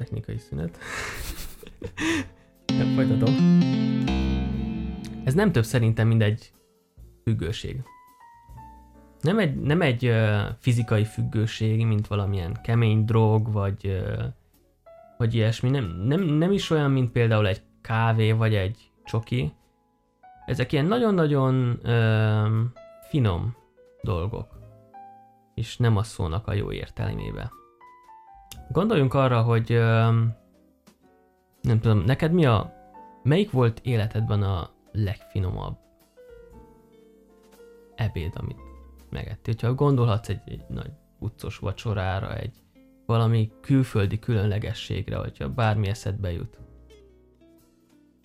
technikai szünet. Nem folytatom. Ez nem több szerintem, mint egy függőség. Nem egy, nem egy uh, fizikai függőség, mint valamilyen kemény drog, vagy, uh, vagy ilyesmi. Nem, nem, nem is olyan, mint például egy kávé, vagy egy csoki. Ezek ilyen nagyon-nagyon uh, finom dolgok. És nem a szónak a jó értelmébe. Gondoljunk arra, hogy nem tudom, neked mi a... Melyik volt életedben a legfinomabb ebéd, amit megettél? Ha gondolhatsz egy, egy nagy utcos vacsorára, egy valami külföldi különlegességre, hogyha bármi eszedbe jut.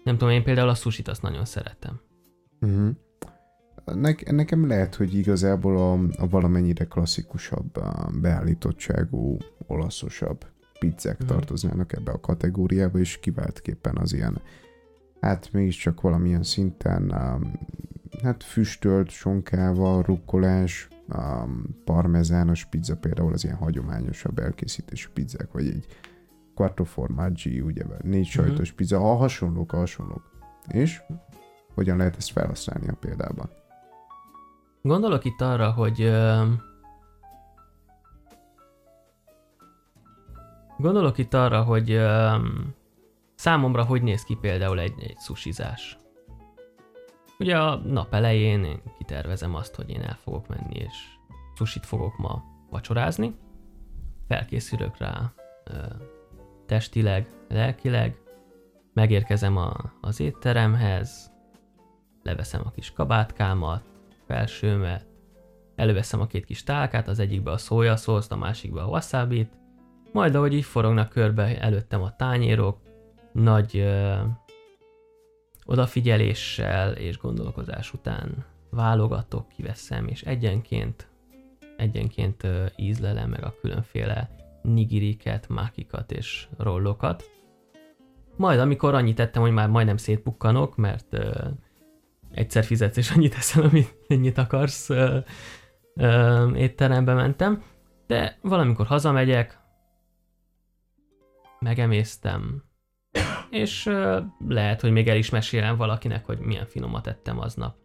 Nem tudom, én például a sushit azt nagyon szeretem. Uh-huh. Ne- nekem lehet, hogy igazából a, a valamennyire klasszikusabb, a beállítottságú, olaszosabb pizzák uh-huh. tartoznának ebbe a kategóriába, és kiváltképpen az ilyen, hát mégiscsak valamilyen szinten um, hát füstölt sonkával, rukkolás, um, parmezános pizza például az ilyen hagyományosabb elkészítésű pizzák, vagy egy quattro formaggi, ugye, négy sajtos uh-huh. pizza, ha hasonlók, a hasonlók. És hogyan lehet ezt felhasználni a példában? Gondolok itt arra, hogy gondolok itt arra, hogy számomra hogy néz ki például egy, egy susizás. Ugye a nap elején én kitervezem azt, hogy én el fogok menni, és susit fogok ma vacsorázni. Felkészülök rá testileg, lelkileg, megérkezem a, az étteremhez, leveszem a kis kabátkámat, felsőmet, előveszem a két kis tálkát, az egyikbe a szójaszószt, a másikba a wasabi majd ahogy így forognak körbe előttem a tányérok, nagy ö, odafigyeléssel és gondolkozás után válogatok, kiveszem, és egyenként, egyenként ö, ízlelem meg a különféle nigiriket, mákikat és rollokat. Majd amikor annyit tettem, hogy már majdnem szétpukkanok, mert ö, egyszer fizetsz és annyit eszel, amit ennyit akarsz, ö, ö, étterembe mentem, de valamikor hazamegyek, megemésztem, és uh, lehet, hogy még el is mesélem valakinek, hogy milyen finomat ettem aznap.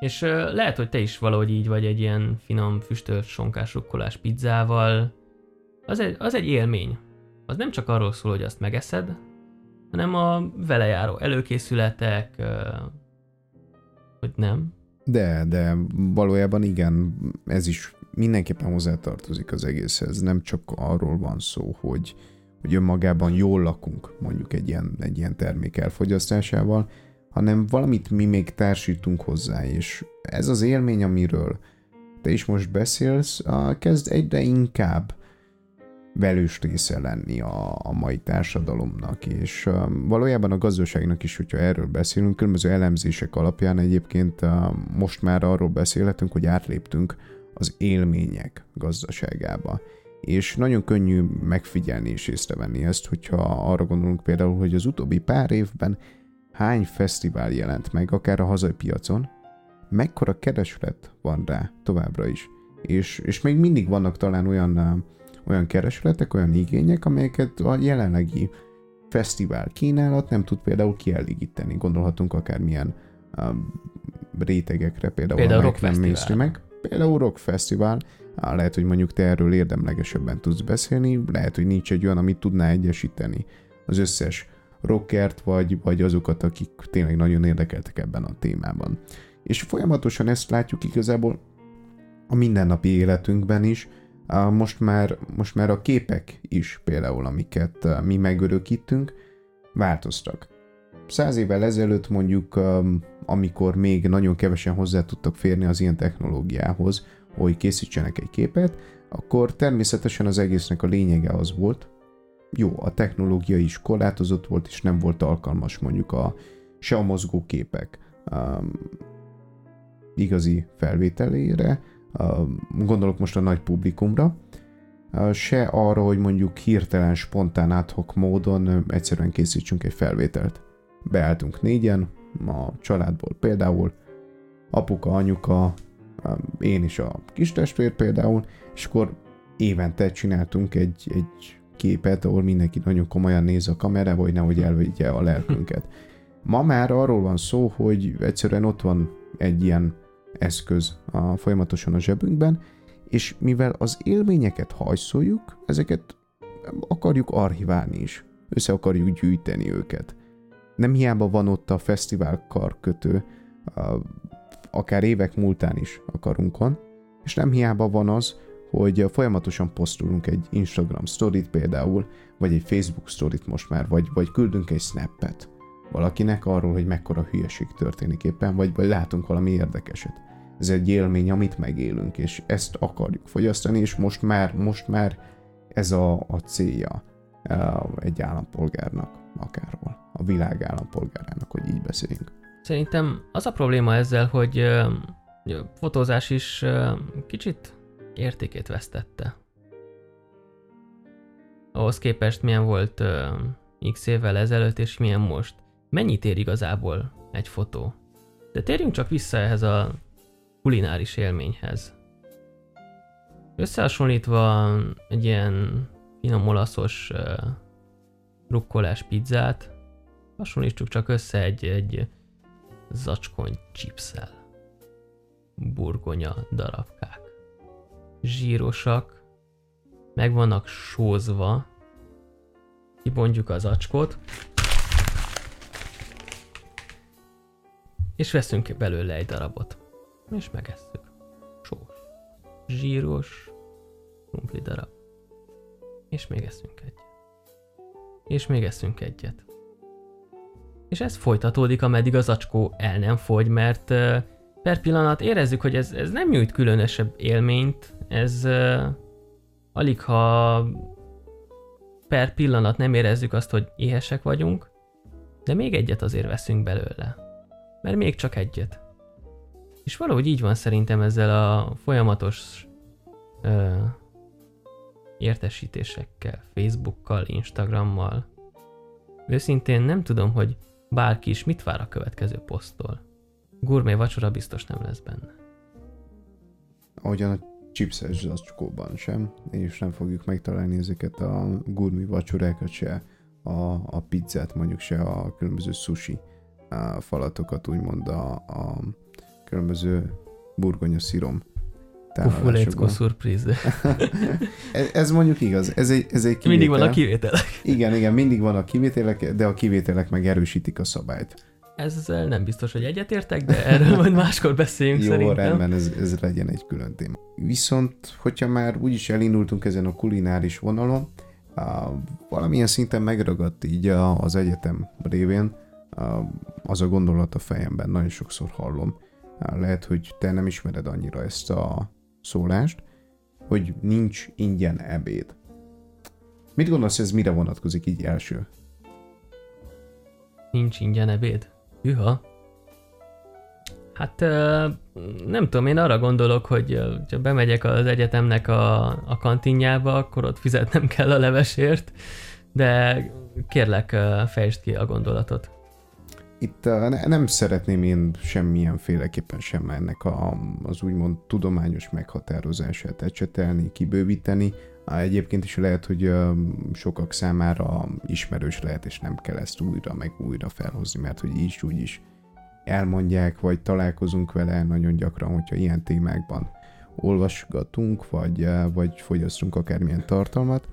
És uh, lehet, hogy te is valahogy így vagy egy ilyen finom füstölt sonkás rukkolás pizzával. Az egy, az egy élmény. Az nem csak arról szól, hogy azt megeszed, hanem a vele járó előkészületek, hogy nem. De, de valójában igen, ez is mindenképpen hozzátartozik az egészhez. Nem csak arról van szó, hogy, hogy önmagában jól lakunk mondjuk egy ilyen, egy ilyen termék elfogyasztásával, hanem valamit mi még társítunk hozzá, és ez az élmény, amiről te is most beszélsz, kezd egyre inkább velős része lenni a, a mai társadalomnak, és valójában a gazdaságnak is, hogyha erről beszélünk, különböző elemzések alapján egyébként most már arról beszélhetünk, hogy átléptünk az élmények gazdaságába és nagyon könnyű megfigyelni és észrevenni ezt, hogyha arra gondolunk például, hogy az utóbbi pár évben hány fesztivál jelent meg, akár a hazai piacon, mekkora kereslet van rá továbbra is. És, és még mindig vannak talán olyan, olyan keresletek, olyan igények, amelyeket a jelenlegi fesztivál kínálat nem tud például kielégíteni. Gondolhatunk akármilyen um, rétegekre, például, például amelyek nem meg. Például rock fesztivál, lehet, hogy mondjuk te erről érdemlegesebben tudsz beszélni, lehet, hogy nincs egy olyan, amit tudná egyesíteni az összes rockert, vagy, vagy azokat, akik tényleg nagyon érdekeltek ebben a témában. És folyamatosan ezt látjuk igazából a mindennapi életünkben is, most már, most már a képek is például, amiket mi megörökítünk, változtak. Száz évvel ezelőtt mondjuk, amikor még nagyon kevesen hozzá tudtak férni az ilyen technológiához, hogy készítsenek egy képet, akkor természetesen az egésznek a lényege az volt, jó, a technológia is korlátozott volt, és nem volt alkalmas mondjuk a, se a mozgóképek um, igazi felvételére, gondolok most a nagy publikumra, se arra, hogy mondjuk hirtelen, spontán adhok módon egyszerűen készítsünk egy felvételt. Beálltunk négyen, a családból például, apuka, anyuka, én is a kis testvér például, és akkor évente csináltunk egy, egy képet, ahol mindenki nagyon komolyan néz a kamerába, hogy nehogy elvegye a lelkünket. Ma már arról van szó, hogy egyszerűen ott van egy ilyen eszköz a, folyamatosan a zsebünkben, és mivel az élményeket hajszoljuk, ezeket akarjuk archiválni is. Össze akarjuk gyűjteni őket. Nem hiába van ott a fesztivál karkötő, akár évek múltán is a karunkon, és nem hiába van az, hogy folyamatosan posztolunk egy Instagram storyt például, vagy egy Facebook storyt most már, vagy, vagy küldünk egy snappet valakinek arról, hogy mekkora hülyeség történik éppen, vagy, vagy látunk valami érdekeset. Ez egy élmény, amit megélünk, és ezt akarjuk fogyasztani, és most már, most már ez a, a célja egy állampolgárnak, akárhol, a világ állampolgárának, hogy így beszéljünk. Szerintem az a probléma ezzel, hogy a fotózás is kicsit értékét vesztette. Ahhoz képest milyen volt x évvel ezelőtt, és milyen most. Mennyit ér igazából egy fotó? De térjünk csak vissza ehhez a kulináris élményhez. Összehasonlítva egy ilyen finom olaszos uh, rukkolás pizzát, hasonlítsuk csak össze egy, egy zacskony chipszel. Burgonya darabkák. Zsírosak, meg vannak sózva, kibontjuk az acskot, és veszünk belőle egy darabot, és megesszük. Sós, zsíros, krumpli darab. És még eszünk egyet. És még eszünk egyet. És ez folytatódik, ameddig az acskó el nem fogy, mert per pillanat érezzük, hogy ez, ez nem nyújt különösebb élményt, ez uh, alig ha per pillanat nem érezzük azt, hogy éhesek vagyunk, de még egyet azért veszünk belőle. Mert még csak egyet. És valahogy így van szerintem ezzel a folyamatos uh, értesítésekkel, Facebookkal, Instagrammal. Őszintén nem tudom, hogy bárki is mit vár a következő poszttól. Gurmé vacsora biztos nem lesz benne. Ahogyan a chipses zacskóban sem, és nem fogjuk megtalálni ezeket a gurmi vacsorákat se, a, a pizzát mondjuk se, a különböző sushi a falatokat, úgymond a, a különböző burgonya szirom Pufulecko szurpríz. ez, ez mondjuk igaz, ez egy, ez egy kivétel. Mindig van a kivételek. Igen, igen, mindig van a kivételek, de a kivételek meg erősítik a szabályt. Ezzel nem biztos, hogy egyetértek, de erről majd máskor beszéljünk Jó, szerintem. rendben, ez, ez legyen egy külön téma. Viszont, hogyha már úgyis elindultunk ezen a kulináris vonalon, valamilyen szinten megragadt így az egyetem révén az a gondolat a fejemben, nagyon sokszor hallom. Lehet, hogy te nem ismered annyira ezt a szólást, hogy nincs ingyen ebéd. Mit gondolsz, ez mire vonatkozik így első? Nincs ingyen ebéd? Hűha. Hát nem tudom, én arra gondolok, hogy ha bemegyek az egyetemnek a, a kantinjába, akkor ott fizetnem kell a levesért, de kérlek fejtsd ki a gondolatot itt uh, nem szeretném én semmilyen féleképpen sem ennek a, az úgymond tudományos meghatározását ecsetelni, kibővíteni. Egyébként is lehet, hogy sokak számára ismerős lehet, és nem kell ezt újra meg újra felhozni, mert hogy így úgy is elmondják, vagy találkozunk vele nagyon gyakran, hogyha ilyen témákban olvasgatunk, vagy, vagy fogyasztunk akármilyen tartalmat.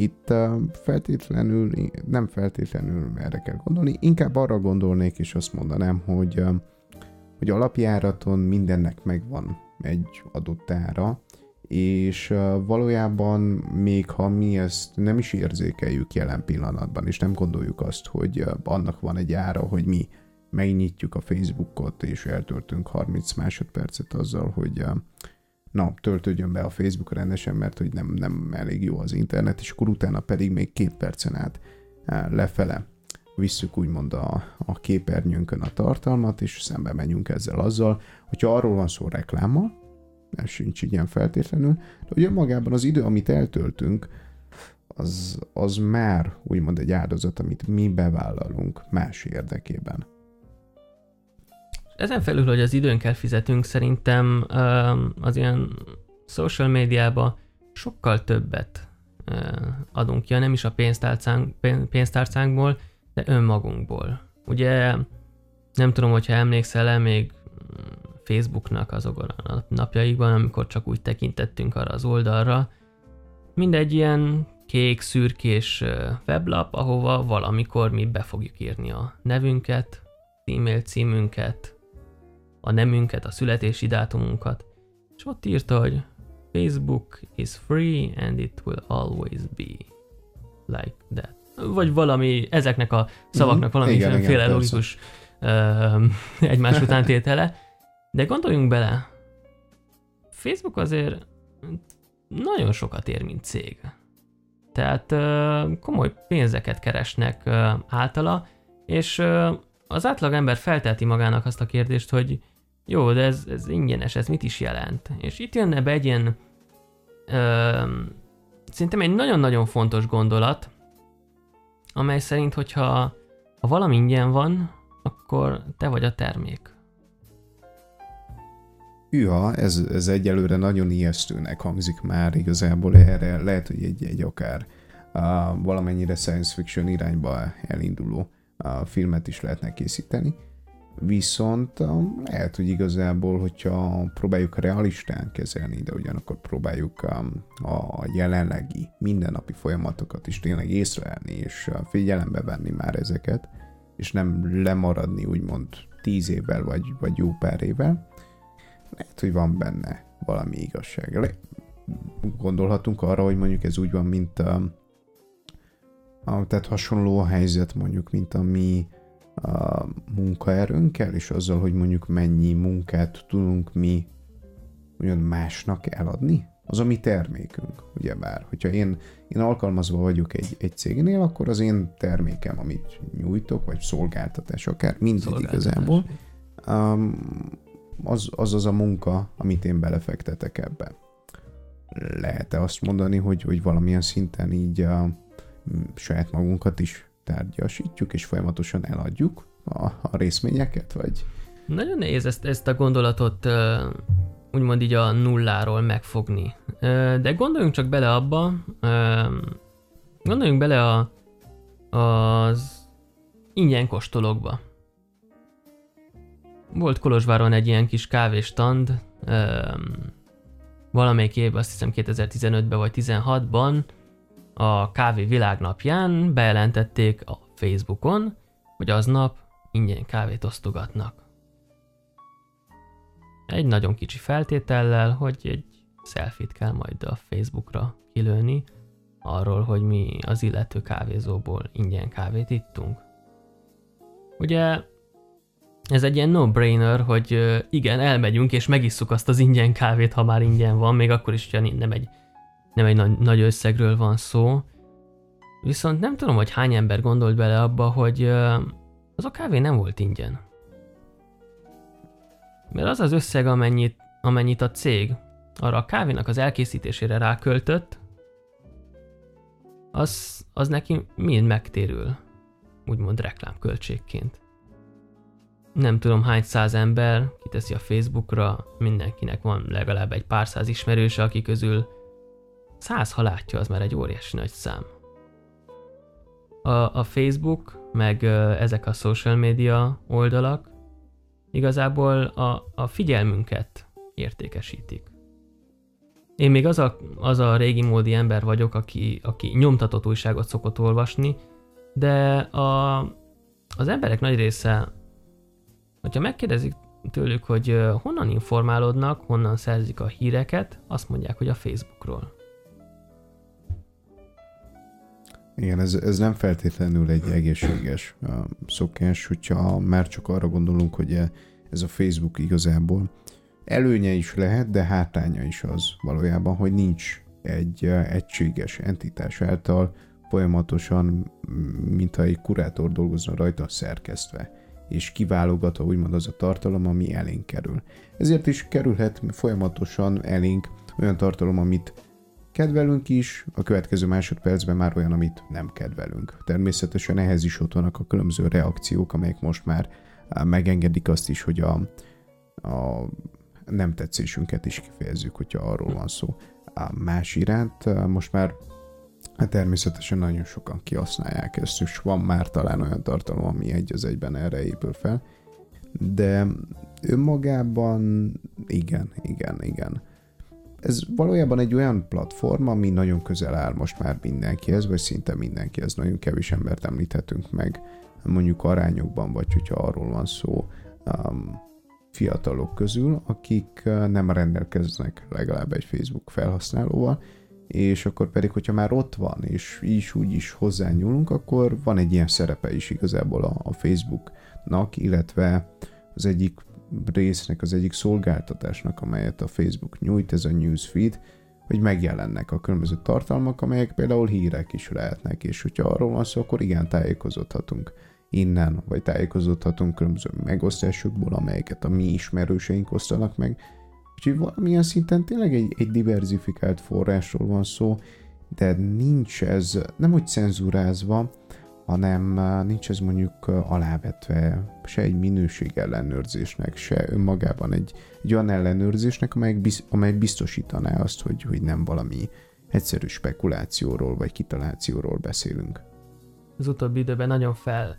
Itt feltétlenül, nem feltétlenül erre kell gondolni, inkább arra gondolnék, és azt mondanám, hogy, hogy alapjáraton mindennek megvan egy adott ára, és valójában még ha mi ezt nem is érzékeljük jelen pillanatban, és nem gondoljuk azt, hogy annak van egy ára, hogy mi megnyitjuk a Facebookot, és eltöltünk 30 másodpercet azzal, hogy na, töltődjön be a Facebook rendesen, mert hogy nem, nem elég jó az internet, és akkor utána pedig még két percen át lefele visszük úgymond a, a képernyőnkön a tartalmat, és szembe menjünk ezzel azzal, hogyha arról van szó reklámmal, ez sincs ilyen feltétlenül, de hogy magában az idő, amit eltöltünk, az, az már úgymond egy áldozat, amit mi bevállalunk más érdekében. Ezen felül, hogy az időnkkel fizetünk, szerintem az ilyen social médiába sokkal többet adunk ki, nem is a pénztárcánk, pénztárcánkból, de önmagunkból. Ugye nem tudom, hogyha emlékszel-e még Facebooknak azokon a napjaikban, amikor csak úgy tekintettünk arra az oldalra, mindegy ilyen kék, szürkés weblap, ahova valamikor mi be fogjuk írni a nevünket, e-mail címünket, a nemünket, a születési dátumunkat, és ott írta, hogy Facebook is free and it will always be like that. Vagy valami, ezeknek a szavaknak mhm. valami igen, igen, logikus uh, egymás után tétele. De gondoljunk bele, Facebook azért nagyon sokat ér, mint cég. Tehát komoly pénzeket keresnek általa, és az átlag ember feltelti magának azt a kérdést, hogy jó, de ez, ez ingyenes, ez mit is jelent? És itt jönne be egy ilyen, ö, szerintem egy nagyon-nagyon fontos gondolat, amely szerint, hogyha ha valami ingyen van, akkor te vagy a termék. Ja, ez, ez egyelőre nagyon ijesztőnek hangzik már igazából erre, lehet, hogy egy, egy akár uh, valamennyire science fiction irányba elinduló uh, filmet is lehetne készíteni. Viszont um, lehet, hogy igazából, hogyha próbáljuk realistán kezelni, de ugyanakkor próbáljuk um, a jelenlegi mindennapi folyamatokat is tényleg észrevenni, és uh, figyelembe venni már ezeket, és nem lemaradni úgymond tíz évvel, vagy, vagy jó pár évvel, lehet, hogy van benne valami igazság. Gondolhatunk arra, hogy mondjuk ez úgy van, mint a, a tehát hasonló a helyzet mondjuk, mint a mi a munkaerőnkkel, és azzal, hogy mondjuk mennyi munkát tudunk mi olyan másnak eladni, az a mi termékünk, ugyebár. Hogyha én, én alkalmazva vagyok egy, egy cégnél, akkor az én termékem, amit nyújtok, vagy szolgáltatás, akár mindig igazából, um, az, az az a munka, amit én belefektetek ebbe. Lehet-e azt mondani, hogy, hogy valamilyen szinten így a, saját magunkat is tárgyasítjuk, és folyamatosan eladjuk a, a részményeket, vagy? Nagyon nehéz ezt, ezt a gondolatot úgymond így a nulláról megfogni. De gondoljunk csak bele abba, gondoljunk bele a, az ingyen kóstolókba. Volt Kolozsváron egy ilyen kis kávéstand, valamelyik évben, azt hiszem 2015-ben vagy 16-ban, a kávé világnapján bejelentették a Facebookon, hogy aznap ingyen kávét osztogatnak. Egy nagyon kicsi feltétellel, hogy egy selfit kell majd a Facebookra kilőni, arról, hogy mi az illető kávézóból ingyen kávét ittunk. Ugye ez egy ilyen no-brainer, hogy igen, elmegyünk és megisszuk azt az ingyen kávét, ha már ingyen van, még akkor is, hogyha nem egy nem egy nagy, nagy összegről van szó. Viszont nem tudom, hogy hány ember gondolt bele abba, hogy az a kávé nem volt ingyen. Mert az az összeg, amennyit, amennyit a cég arra a kávénak az elkészítésére ráköltött, az, az neki mind megtérül, úgymond reklámköltségként. Nem tudom hány száz ember kiteszi a Facebookra, mindenkinek van legalább egy pár száz ismerőse, aki közül Száz ha látja, az már egy óriási nagy szám. A, a Facebook, meg ezek a social media oldalak igazából a, a figyelmünket értékesítik. Én még az a, az a régi módi ember vagyok, aki, aki nyomtatott újságot szokott olvasni, de a, az emberek nagy része, hogyha megkérdezik tőlük, hogy honnan informálódnak, honnan szerzik a híreket, azt mondják, hogy a Facebookról. Igen, ez, ez nem feltétlenül egy egészséges szokás, hogyha már csak arra gondolunk, hogy ez a Facebook igazából előnye is lehet, de hátránya is az valójában, hogy nincs egy uh, egységes entitás által folyamatosan, mintha egy kurátor dolgozna rajta szerkesztve és kiválogatva úgymond az a tartalom, ami elénk kerül. Ezért is kerülhet folyamatosan elénk olyan tartalom, amit kedvelünk is, a következő másodpercben már olyan, amit nem kedvelünk. Természetesen ehhez is ott vannak a különböző reakciók, amelyek most már megengedik azt is, hogy a, a nem tetszésünket is kifejezzük, hogyha arról van szó. A más iránt most már Hát természetesen nagyon sokan kihasználják ezt, és van már talán olyan tartalom, ami egy az egyben erre épül fel. De önmagában igen, igen, igen. Ez valójában egy olyan platform, ami nagyon közel áll most már mindenkihez, vagy szinte mindenkihez. Nagyon kevés embert említhetünk meg, mondjuk arányokban, vagy hogyha arról van szó, um, fiatalok közül, akik uh, nem rendelkeznek legalább egy Facebook felhasználóval, és akkor pedig, hogyha már ott van, és így úgy is hozzányúlunk, akkor van egy ilyen szerepe is igazából a, a Facebooknak, illetve az egyik résznek, az egyik szolgáltatásnak, amelyet a Facebook nyújt, ez a newsfeed, hogy megjelennek a különböző tartalmak, amelyek például hírek is lehetnek, és hogyha arról van szó, akkor igen, tájékozódhatunk innen, vagy tájékozódhatunk különböző megosztásokból, amelyeket a mi ismerőseink osztanak meg. Úgyhogy valamilyen szinten tényleg egy, egy diversifikált forrásról van szó, de nincs ez, nem hogy cenzúrázva, hanem nincs ez mondjuk alávetve se egy minőség ellenőrzésnek, se önmagában egy, egy olyan ellenőrzésnek, amely, biz, amely biztosítaná azt, hogy, hogy nem valami egyszerű spekulációról vagy kitalációról beszélünk. Az utóbbi időben nagyon fel,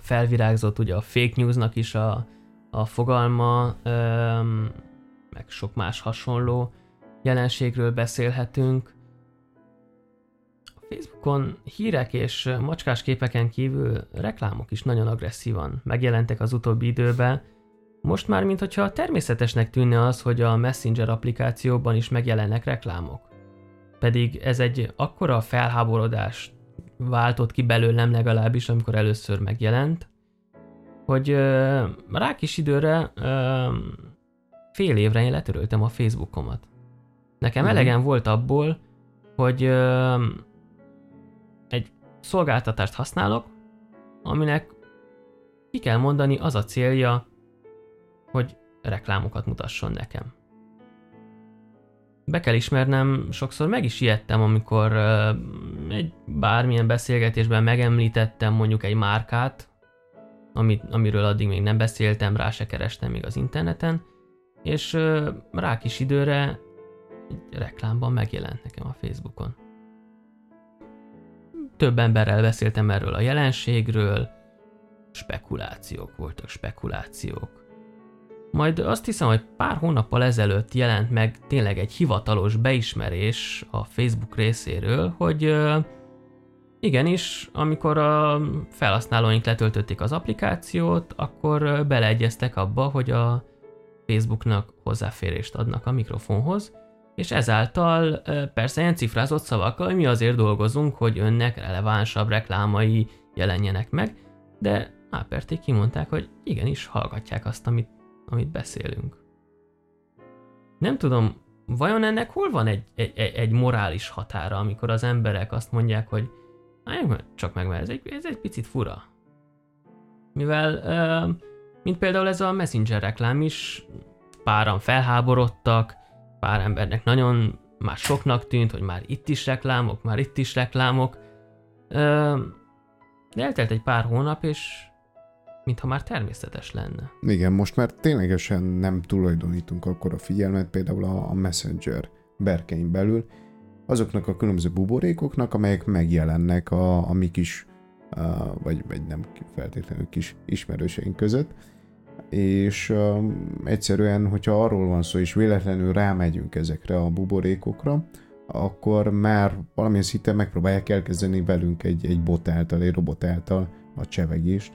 felvirágzott ugye a fake newsnak is a, a fogalma, meg sok más hasonló jelenségről beszélhetünk. Facebookon hírek és macskás képeken kívül reklámok is nagyon agresszívan megjelentek az utóbbi időben. Most már mintha természetesnek tűnne az, hogy a Messenger applikációban is megjelennek reklámok. Pedig ez egy akkora felháborodást váltott ki belőlem legalábbis, amikor először megjelent, hogy uh, rá kis időre uh, fél évre én letöröltem a Facebookomat. Nekem uh-huh. elegem volt abból, hogy uh, szolgáltatást használok, aminek ki kell mondani az a célja, hogy reklámokat mutasson nekem. Be kell ismernem, sokszor meg is ijedtem, amikor egy bármilyen beszélgetésben megemlítettem mondjuk egy márkát, amit, amiről addig még nem beszéltem, rá se kerestem még az interneten, és rá kis időre egy reklámban megjelent nekem a Facebookon. Több emberrel beszéltem erről a jelenségről, spekulációk voltak, spekulációk. Majd azt hiszem, hogy pár hónappal ezelőtt jelent meg tényleg egy hivatalos beismerés a Facebook részéről, hogy igenis, amikor a felhasználóink letöltötték az applikációt, akkor beleegyeztek abba, hogy a Facebooknak hozzáférést adnak a mikrofonhoz, és ezáltal persze ilyen cifrázott szavakkal, mi azért dolgozunk, hogy önnek relevánsabb reklámai jelenjenek meg, de Áperték kimondták, hogy igenis hallgatják azt, amit, amit beszélünk. Nem tudom, vajon ennek hol van egy, egy, egy morális határa, amikor az emberek azt mondják, hogy csak meg, mert ez egy, ez egy picit fura. Mivel, mint például ez a Messenger reklám is, páran felháborodtak, pár embernek nagyon már soknak tűnt, hogy már itt is reklámok, már itt is reklámok. De eltelt egy pár hónap, és mintha már természetes lenne. Igen, most már ténylegesen nem tulajdonítunk akkor a figyelmet például a, Messenger berkein belül, azoknak a különböző buborékoknak, amelyek megjelennek a, a mi kis, vagy, vagy nem feltétlenül kis ismerőseink között, és uh, egyszerűen, hogyha arról van szó, és véletlenül rámegyünk ezekre a buborékokra, akkor már valamilyen szinten megpróbálják elkezdeni velünk egy, egy bot által, egy robot által a csevegést,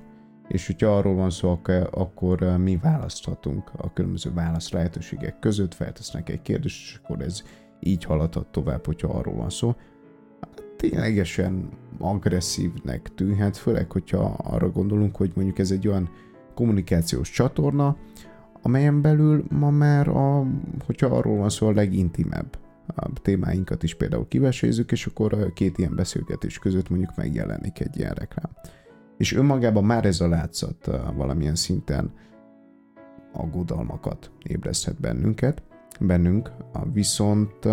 és hogyha arról van szó, akkor mi választhatunk a különböző válasz lehetőségek között, feltesznek egy kérdést, és akkor ez így haladhat tovább, hogyha arról van szó. Ténylegesen agresszívnek tűnhet, főleg, hogyha arra gondolunk, hogy mondjuk ez egy olyan kommunikációs csatorna, amelyen belül ma már, a, hogyha arról van szó, a legintimebb a témáinkat is például kivesézzük, és akkor a két ilyen beszélgetés között mondjuk megjelenik egy ilyen reklám. És önmagában már ez a látszat valamilyen szinten aggodalmakat ébreszthet bennünket, bennünk, viszont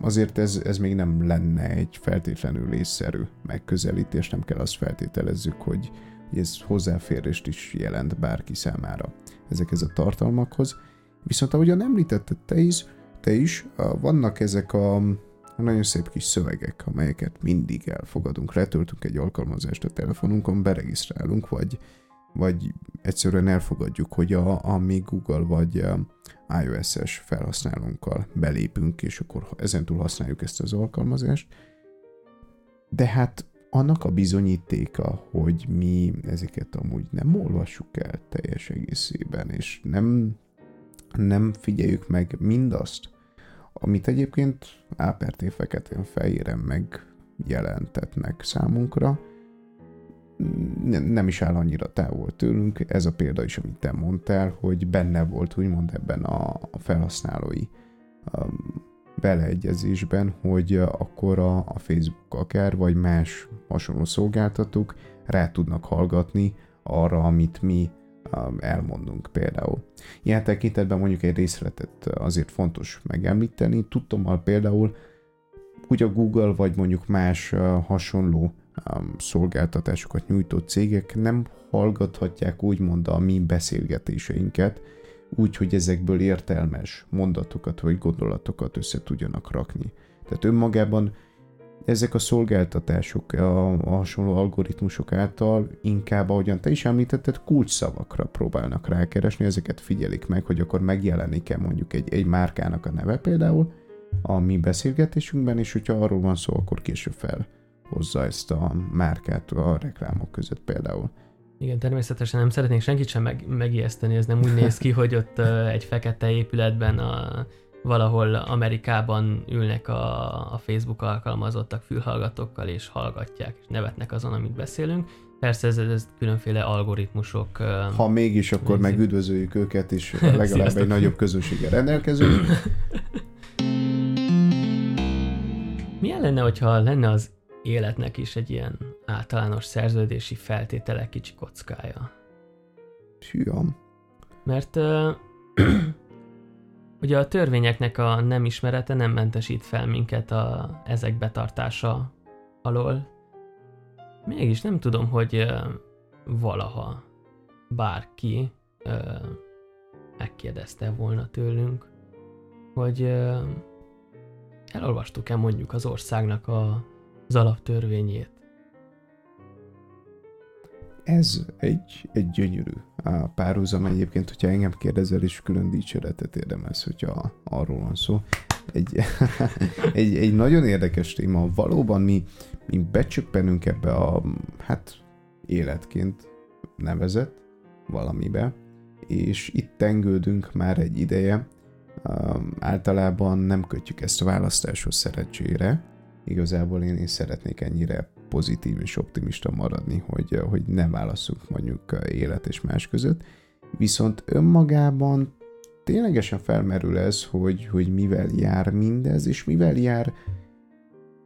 azért ez, ez még nem lenne egy feltétlenül észszerű megközelítés, nem kell azt feltételezzük, hogy ez hozzáférést is jelent bárki számára ezekhez a tartalmakhoz. Viszont ahogyan említetted te is, te is vannak ezek a nagyon szép kis szövegek, amelyeket mindig elfogadunk. Letöltünk egy alkalmazást a telefonunkon, beregisztrálunk, vagy, vagy egyszerűen elfogadjuk, hogy a, a mi Google vagy iOS-es felhasználónkkal belépünk, és akkor ezentúl használjuk ezt az alkalmazást. De hát annak a bizonyítéka, hogy mi ezeket amúgy nem olvassuk el teljes egészében, és nem, nem figyeljük meg mindazt, amit egyébként áperté feketén fehéren megjelentetnek számunkra, nem is áll annyira távol tőlünk. Ez a példa is, amit te mondtál, hogy benne volt úgymond ebben a, felhasználói um, beleegyezésben, hogy akkor a, a Facebook akár, vagy más hasonló szolgáltatók rá tudnak hallgatni arra, amit mi elmondunk például. Ilyen tekintetben mondjuk egy részletet azért fontos megemlíteni. Tudtommal például úgy a Google, vagy mondjuk más hasonló szolgáltatásokat nyújtó cégek nem hallgathatják úgymond a mi beszélgetéseinket, úgy, hogy ezekből értelmes mondatokat vagy gondolatokat össze tudjanak rakni. Tehát önmagában ezek a szolgáltatások a, a hasonló algoritmusok által inkább, ahogyan te is említetted, kulcsszavakra próbálnak rákeresni, ezeket figyelik meg, hogy akkor megjelenik-e mondjuk egy, egy márkának a neve például a mi beszélgetésünkben, és hogyha arról van szó, akkor később felhozza ezt a márkát a reklámok között például. Igen, természetesen nem szeretnénk senkit sem meg, megijeszteni, ez nem úgy néz ki, hogy ott egy fekete épületben a, valahol Amerikában ülnek a, a Facebook alkalmazottak fülhallgatókkal és hallgatják, és nevetnek azon, amit beszélünk. Persze ez, ez különféle algoritmusok. Ha mégis, akkor meg üdvözöljük őket, és legalább egy nagyobb közösséggel rendelkezünk. Milyen lenne, hogyha lenne az életnek is egy ilyen általános szerződési feltétele kicsi kockája. Hűam. Mert uh, ugye a törvényeknek a nem ismerete nem mentesít fel minket a ezek betartása alól. Mégis nem tudom, hogy uh, valaha bárki uh, megkérdezte volna tőlünk, hogy uh, elolvastuk-e mondjuk az országnak a az alaptörvényét. Ez egy, egy gyönyörű párhuzam egyébként, hogyha engem kérdezel, és külön dicséretet érdemelsz, hogyha arról van szó. Egy, egy, egy nagyon érdekes téma. Valóban mi, mi becsöppenünk ebbe a, hát életként nevezett valamibe, és itt tengődünk már egy ideje. Általában nem kötjük ezt a választáshoz szerencsére, igazából én, én szeretnék ennyire pozitív és optimista maradni, hogy, hogy ne válasszunk mondjuk élet és más között. Viszont önmagában ténylegesen felmerül ez, hogy, hogy mivel jár mindez, és mivel jár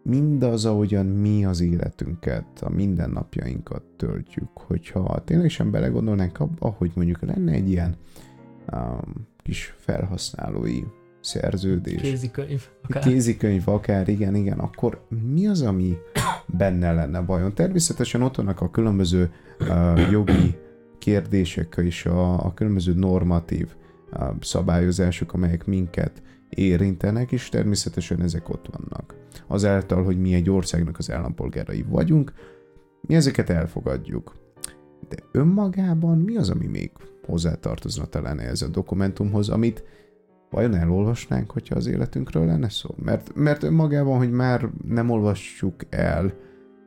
mindaz, ahogyan mi az életünket, a mindennapjainkat töltjük. Hogyha ténylegesen belegondolnánk abba, hogy mondjuk lenne egy ilyen um, kis felhasználói szerződés. Kézikönyv. Akár. Kézikönyv akár, igen, igen. Akkor mi az, ami benne lenne vajon? Természetesen ott vannak a különböző uh, jogi kérdések és a, a különböző normatív uh, szabályozások, amelyek minket érintenek, és természetesen ezek ott vannak. Azáltal, hogy mi egy országnak az állampolgárai vagyunk, mi ezeket elfogadjuk. De önmagában mi az, ami még hozzátartozna talán ez a dokumentumhoz, amit vajon elolvasnánk, hogyha az életünkről lenne szó? Mert, mert önmagában, hogy már nem olvassuk el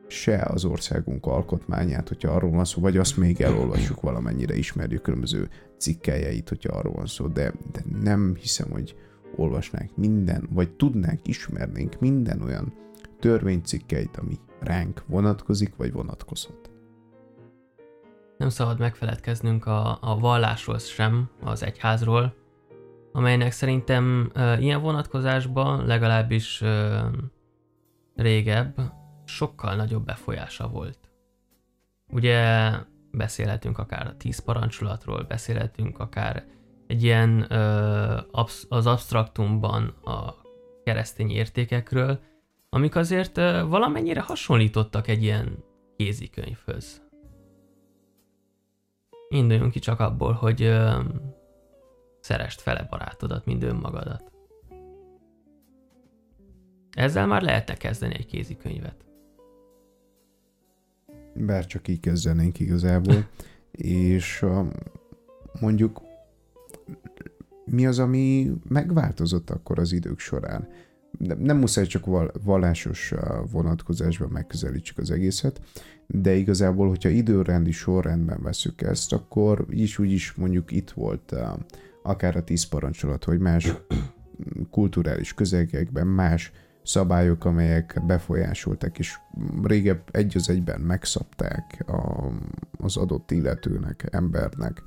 se az országunk alkotmányát, hogyha arról van szó, vagy azt még elolvassuk valamennyire, ismerjük különböző cikkeljeit, hogyha arról van szó, de, de nem hiszem, hogy olvasnánk minden, vagy tudnánk, ismernénk minden olyan törvénycikkeit, ami ránk vonatkozik, vagy vonatkozhat. Nem szabad megfeledkeznünk a, a vallásról sem, az egyházról, amelynek szerintem uh, ilyen vonatkozásban legalábbis uh, régebb sokkal nagyobb befolyása volt. Ugye beszélhetünk akár a tíz parancsolatról, beszélhetünk akár egy ilyen uh, absz- az abstraktumban a keresztény értékekről, amik azért uh, valamennyire hasonlítottak egy ilyen kézikönyvhöz. Induljunk ki csak abból, hogy uh, szerest fele barátodat, mind önmagadat. ezzel már lehetne kezdeni egy kézikönyvet. Bár csak így kezdenénk igazából. és mondjuk mi az, ami megváltozott akkor az idők során? Nem, muszáj csak vallásos vonatkozásban megközelítsük az egészet, de igazából, hogyha időrendi sorrendben veszük ezt, akkor is úgy is mondjuk itt volt akár a tíz parancsolat, hogy más kulturális közegekben más szabályok, amelyek befolyásoltak, és régebb egy az egyben megszabták a, az adott illetőnek, embernek,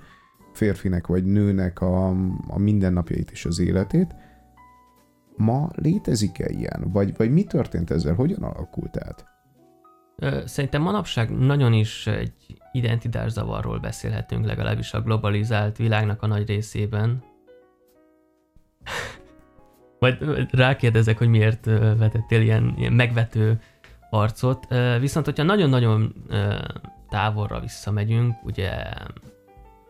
férfinek vagy nőnek a, a mindennapjait és az életét. Ma létezik-e ilyen? Vagy, vagy mi történt ezzel? Hogyan alakult át? Szerintem manapság nagyon is egy identitászavarról beszélhetünk, legalábbis a globalizált világnak a nagy részében. Majd rákérdezek, hogy miért vetettél ilyen, ilyen megvető arcot. Viszont, hogyha nagyon-nagyon távolra visszamegyünk, ugye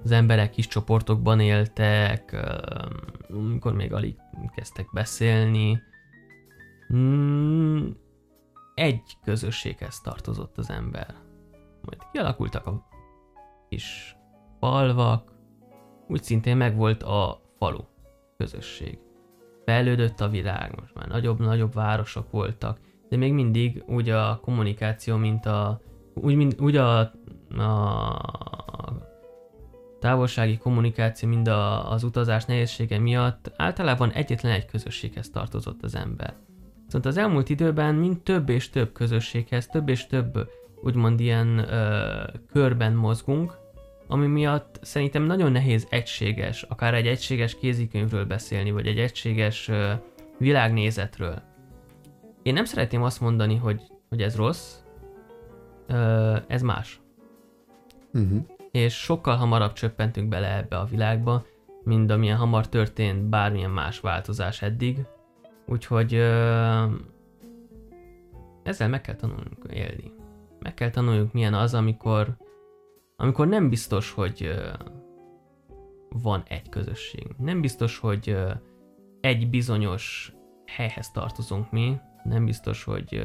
az emberek kis csoportokban éltek, amikor még alig kezdtek beszélni, mm, egy közösséghez tartozott az ember. Majd kialakultak a kis falvak, úgy szintén megvolt a falu közösség fejlődött a világ, most már nagyobb-nagyobb városok voltak, de még mindig úgy a kommunikáció, mint a úgy, mint, úgy a, a távolsági kommunikáció, mind a, az utazás nehézsége miatt általában egyetlen egy közösséghez tartozott az ember. Szóval az elmúlt időben mind több és több közösséghez, több és több úgymond ilyen ö, körben mozgunk, ami miatt szerintem nagyon nehéz egységes, akár egy egységes kézikönyvről beszélni, vagy egy egységes uh, világnézetről. Én nem szeretném azt mondani, hogy, hogy ez rossz, uh, ez más. Uh-huh. És sokkal hamarabb csöppentünk bele ebbe a világba, mint amilyen hamar történt bármilyen más változás eddig. Úgyhogy ezzel meg kell tanulnunk élni. Meg kell tanulnunk milyen az, amikor amikor nem biztos, hogy van egy közösség. Nem biztos, hogy egy bizonyos helyhez tartozunk mi, nem biztos, hogy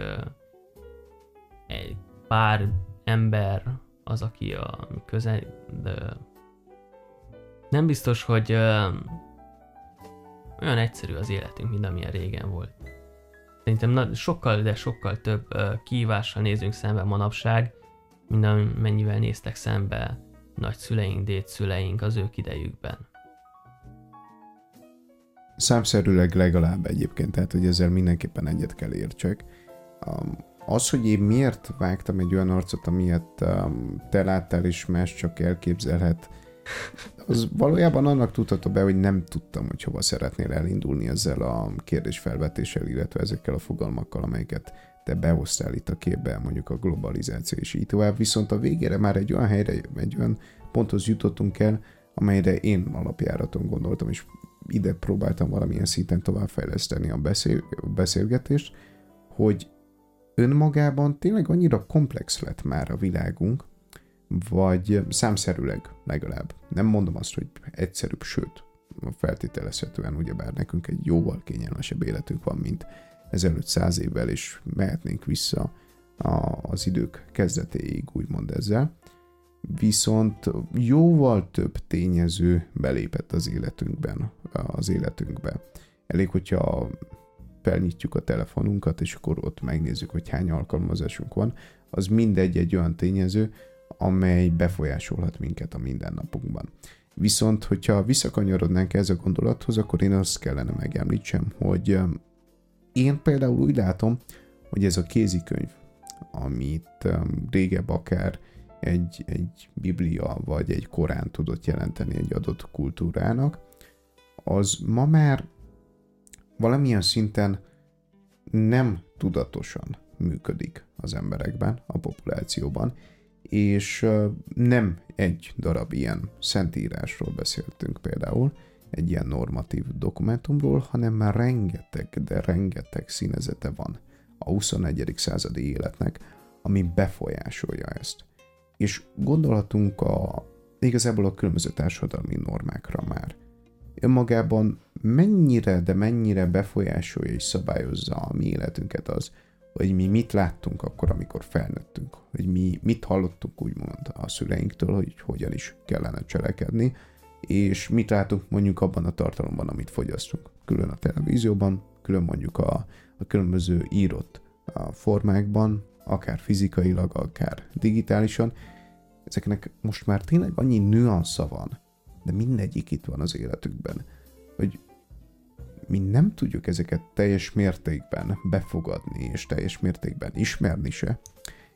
egy pár ember az, aki a közel... De nem biztos, hogy olyan egyszerű az életünk, mint amilyen régen volt. Szerintem na, sokkal, de sokkal több kihívással nézünk szembe manapság, mint amennyivel néztek szembe nagyszüleink, dédszüleink az ők idejükben. Számszerűleg legalább egyébként, tehát hogy ezzel mindenképpen egyet kell értsek. Az, hogy én miért vágtam egy olyan arcot, amilyet te láttál és más csak elképzelhet, az valójában annak tudható be, hogy nem tudtam, hogy hova szeretnél elindulni ezzel a kérdésfelvetéssel, illetve ezekkel a fogalmakkal, amelyeket te behoztál itt a képbe, mondjuk a globalizáció és így tovább, viszont a végére már egy olyan helyre, egy olyan ponthoz jutottunk el, amelyre én alapjáraton gondoltam, és ide próbáltam valamilyen szinten továbbfejleszteni a, beszél, beszélgetést, hogy önmagában tényleg annyira komplex lett már a világunk, vagy számszerűleg legalább. Nem mondom azt, hogy egyszerűbb, sőt, feltételezhetően ugyebár nekünk egy jóval kényelmesebb életünk van, mint ezelőtt száz évvel, és mehetnénk vissza az idők kezdetéig, úgymond ezzel. Viszont jóval több tényező belépett az életünkben, az életünkbe. Elég, hogyha felnyitjuk a telefonunkat, és akkor ott megnézzük, hogy hány alkalmazásunk van, az mindegy egy olyan tényező, amely befolyásolhat minket a mindennapunkban. Viszont, hogyha visszakanyarodnánk ez a gondolathoz, akkor én azt kellene megemlítsem, hogy én például úgy látom, hogy ez a kézikönyv, amit um, régebb akár egy, egy biblia vagy egy korán tudott jelenteni egy adott kultúrának, az ma már valamilyen szinten nem tudatosan működik az emberekben, a populációban, és nem egy darab ilyen szentírásról beszéltünk például, egy ilyen normatív dokumentumról, hanem már rengeteg, de rengeteg színezete van a 21. századi életnek, ami befolyásolja ezt. És gondolhatunk a, igazából a különböző társadalmi normákra már. önmagában mennyire, de mennyire befolyásolja és szabályozza a mi életünket az, hogy mi mit láttunk akkor, amikor felnőttünk, hogy mi mit hallottunk úgymond a szüleinktől, hogy hogyan is kellene cselekedni, és mit látunk mondjuk abban a tartalomban, amit fogyasztunk. Külön a televízióban, külön mondjuk a, a különböző írott a formákban, akár fizikailag, akár digitálisan. Ezeknek most már tényleg annyi nüansza van, de mindegyik itt van az életükben, hogy mi nem tudjuk ezeket teljes mértékben befogadni, és teljes mértékben ismerni se,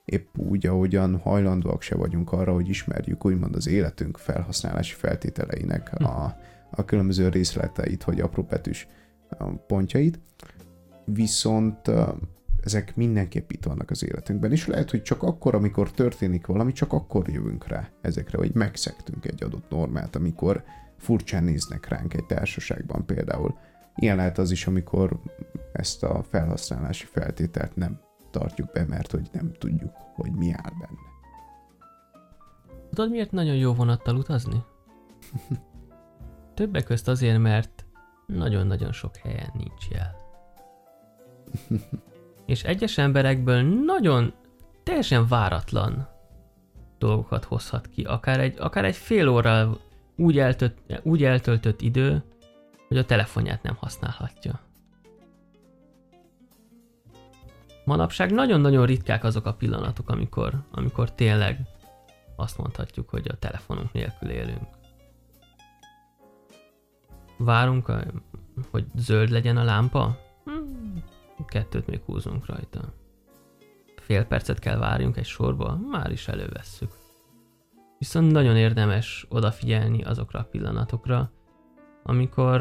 épp úgy, ahogyan hajlandóak se vagyunk arra, hogy ismerjük úgymond az életünk felhasználási feltételeinek hm. a, a különböző részleteit, vagy apróbetűs pontjait, viszont ezek mindenképp itt vannak az életünkben, és lehet, hogy csak akkor, amikor történik valami, csak akkor jövünk rá ezekre, hogy megszektünk egy adott normát, amikor furcsán néznek ránk egy társaságban például. Ilyen lehet az is, amikor ezt a felhasználási feltételt nem tartjuk be, mert hogy nem tudjuk, hogy mi áll benne. Tudod, miért nagyon jó vonattal utazni? Többek közt azért, mert nagyon-nagyon sok helyen nincs jel. És egyes emberekből nagyon teljesen váratlan dolgokat hozhat ki. Akár egy, akár egy fél óra úgy, eltölt, úgy eltöltött idő, hogy a telefonját nem használhatja. Manapság nagyon-nagyon ritkák azok a pillanatok, amikor, amikor tényleg azt mondhatjuk, hogy a telefonunk nélkül élünk. Várunk, hogy zöld legyen a lámpa? Hmm, kettőt még húzunk rajta. Fél percet kell várjunk egy sorba, már is elővesszük. Viszont nagyon érdemes odafigyelni azokra a pillanatokra, amikor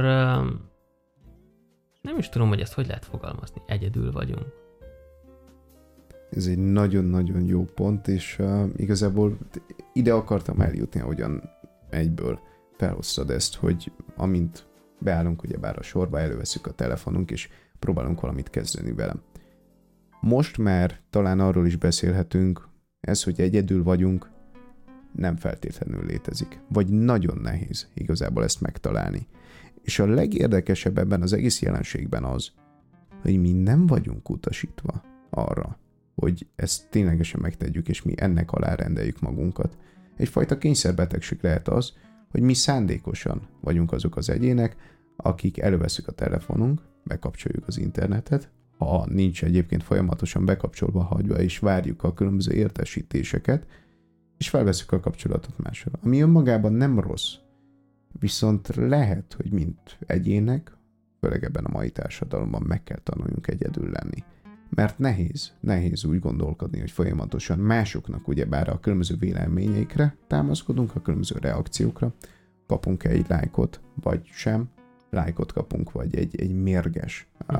nem is tudom, hogy ezt hogy lehet fogalmazni, egyedül vagyunk. Ez egy nagyon-nagyon jó pont, és uh, igazából ide akartam eljutni, ahogyan egyből felhoztad ezt, hogy amint beállunk ugyebár a sorba, előveszük a telefonunk, és próbálunk valamit kezdeni vele. Most már talán arról is beszélhetünk, ez, hogy egyedül vagyunk, nem feltétlenül létezik. Vagy nagyon nehéz igazából ezt megtalálni. És a legérdekesebb ebben az egész jelenségben az, hogy mi nem vagyunk utasítva arra, hogy ezt ténylegesen megtegyük, és mi ennek alá rendeljük magunkat. Egyfajta kényszerbetegség lehet az, hogy mi szándékosan vagyunk azok az egyének, akik előveszük a telefonunk, bekapcsoljuk az internetet, ha nincs egyébként folyamatosan bekapcsolva hagyva, és várjuk a különböző értesítéseket, és felveszük a kapcsolatot mással. Ami önmagában nem rossz, viszont lehet, hogy mint egyének, főleg ebben a mai társadalomban meg kell tanuljunk egyedül lenni. Mert nehéz, nehéz úgy gondolkodni, hogy folyamatosan másoknak ugyebár a különböző véleményeikre támaszkodunk, a különböző reakciókra, kapunk egy lájkot, vagy sem, lájkot kapunk, vagy egy, egy mérges a,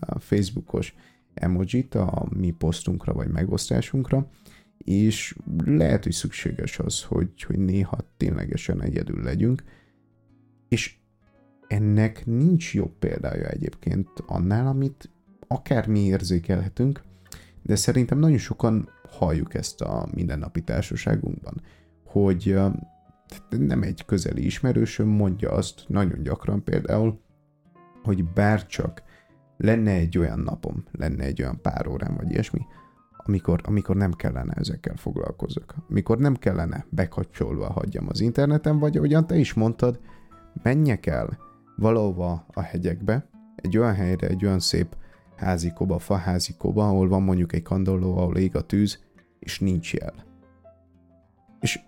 a Facebookos emojit a mi posztunkra, vagy megosztásunkra, és lehet, hogy szükséges az, hogy, hogy néha ténylegesen egyedül legyünk, és ennek nincs jobb példája egyébként annál, amit akár mi érzékelhetünk, de szerintem nagyon sokan halljuk ezt a mindennapi társaságunkban, hogy nem egy közeli ismerősöm mondja azt nagyon gyakran például, hogy bárcsak lenne egy olyan napom, lenne egy olyan pár órám, vagy ilyesmi, amikor, amikor nem kellene ezekkel foglalkozok. Amikor nem kellene bekapcsolva hagyjam az interneten, vagy ahogyan te is mondtad, menjek el valahova a hegyekbe, egy olyan helyre, egy olyan szép házikoba, faházikoba, ahol van mondjuk egy kandalló, ahol ég a tűz, és nincs jel. És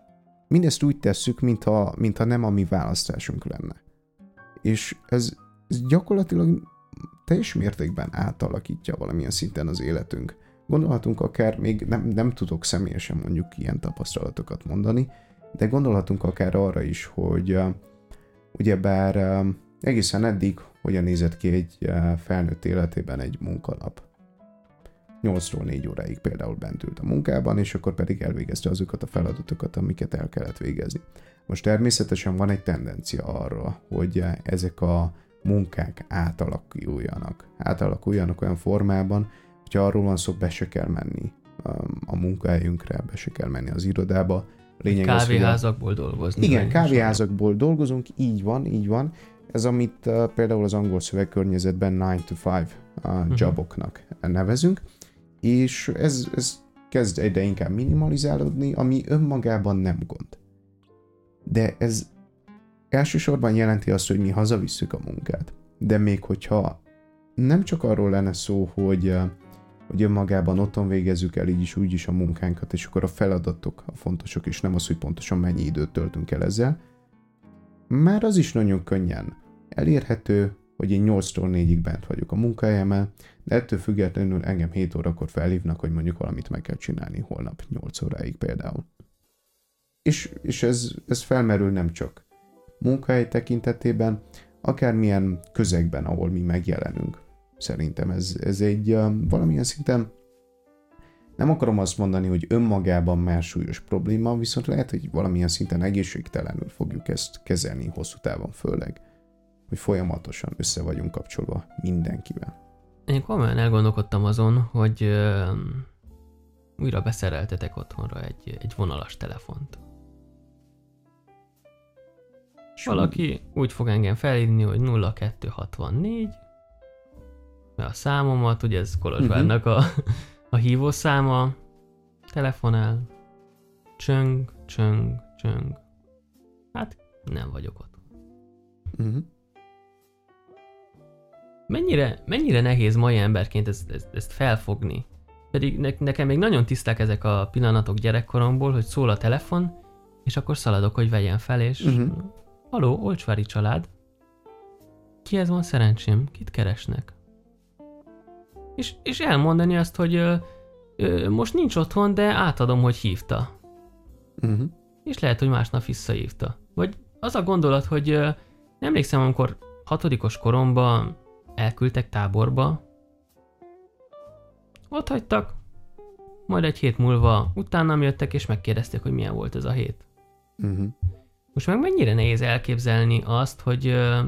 mindezt úgy tesszük, mintha, mintha nem a mi választásunk lenne. És ez, ez gyakorlatilag teljes mértékben átalakítja valamilyen szinten az életünk Gondolhatunk akár, még nem, nem tudok személyesen mondjuk ilyen tapasztalatokat mondani, de gondolhatunk akár arra is, hogy ugyebár uh, egészen eddig hogyan nézett ki egy uh, felnőtt életében egy munkanap. 8-ról 4 óráig például bent ült a munkában, és akkor pedig elvégezte azokat a feladatokat, amiket el kellett végezni. Most természetesen van egy tendencia arra, hogy ezek a munkák átalakuljanak. Átalakuljanak olyan formában, hogyha arról van szó, be se kell menni um, a munkahelyünkre, be se kell menni az irodába. Lényeg kávéházakból az, dolgozni. Igen, kávéházakból dolgozunk, így van, így van, ez amit uh, például az angol szövegkörnyezetben 9 to 5 uh, uh-huh. joboknak nevezünk, és ez, ez kezd egyre inkább minimalizálódni, ami önmagában nem gond. De ez elsősorban jelenti azt, hogy mi hazavisszük a munkát. De még hogyha nem csak arról lenne szó, hogy, hogy önmagában otthon végezzük el így is úgy is a munkánkat, és akkor a feladatok a fontosak, és nem az, hogy pontosan mennyi időt töltünk el ezzel, már az is nagyon könnyen elérhető, hogy én 8-tól 4-ig bent vagyok a munkahelyemen, de ettől függetlenül engem 7 órakor felhívnak, hogy mondjuk valamit meg kell csinálni holnap 8 óráig például. És, és ez, ez felmerül nem csak munkahely tekintetében, akármilyen közegben, ahol mi megjelenünk. Szerintem ez, ez egy um, valamilyen szinten nem akarom azt mondani, hogy önmagában már súlyos probléma, viszont lehet, hogy valamilyen szinten egészségtelenül fogjuk ezt kezelni hosszú távon főleg, hogy folyamatosan össze vagyunk kapcsolva mindenkivel. Én komolyan elgondolkodtam azon, hogy ö, újra beszereltetek otthonra egy, egy vonalas telefont. És valaki úgy fog engem felhívni, hogy 0264, a számomat, ugye ez Kolozsvárnak a, a hívószáma, telefonál, csöng, csöng, csöng. Hát nem vagyok ott. Uh-huh. Mennyire, mennyire nehéz mai emberként ezt, ezt, ezt felfogni? Pedig ne, nekem még nagyon tiszták ezek a pillanatok gyerekkoromból, hogy szól a telefon, és akkor szaladok, hogy vegyen fel, és uh-huh. Haló, Olcsvári család. Kihez van szerencsém? Kit keresnek? És, és elmondani azt, hogy ö, ö, most nincs otthon, de átadom, hogy hívta. Uh-huh. És lehet, hogy másnap visszahívta. Vagy az a gondolat, hogy ö, emlékszem, amikor hatodikos koromban elküldtek táborba, ott hagytak, majd egy hét múlva utána jöttek, és megkérdezték, hogy milyen volt ez a hét. Uh-huh. Most meg mennyire nehéz elképzelni azt, hogy ö,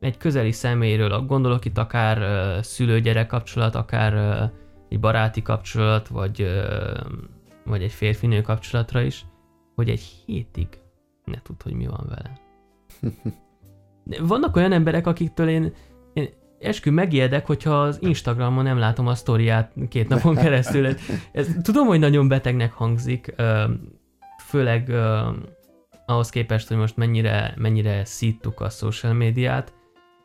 egy közeli személyről, gondolok itt akár ö, szülő-gyerek kapcsolat, akár ö, egy baráti kapcsolat, vagy, ö, vagy egy férfinő kapcsolatra is, hogy egy hétig ne tud, hogy mi van vele. Vannak olyan emberek, akiktől én, én eskü megijedek, hogyha az Instagramon nem látom a sztoriát két napon keresztül. Ez, ez, tudom, hogy nagyon betegnek hangzik, főleg ahhoz képest, hogy most mennyire, mennyire szíttuk a social médiát,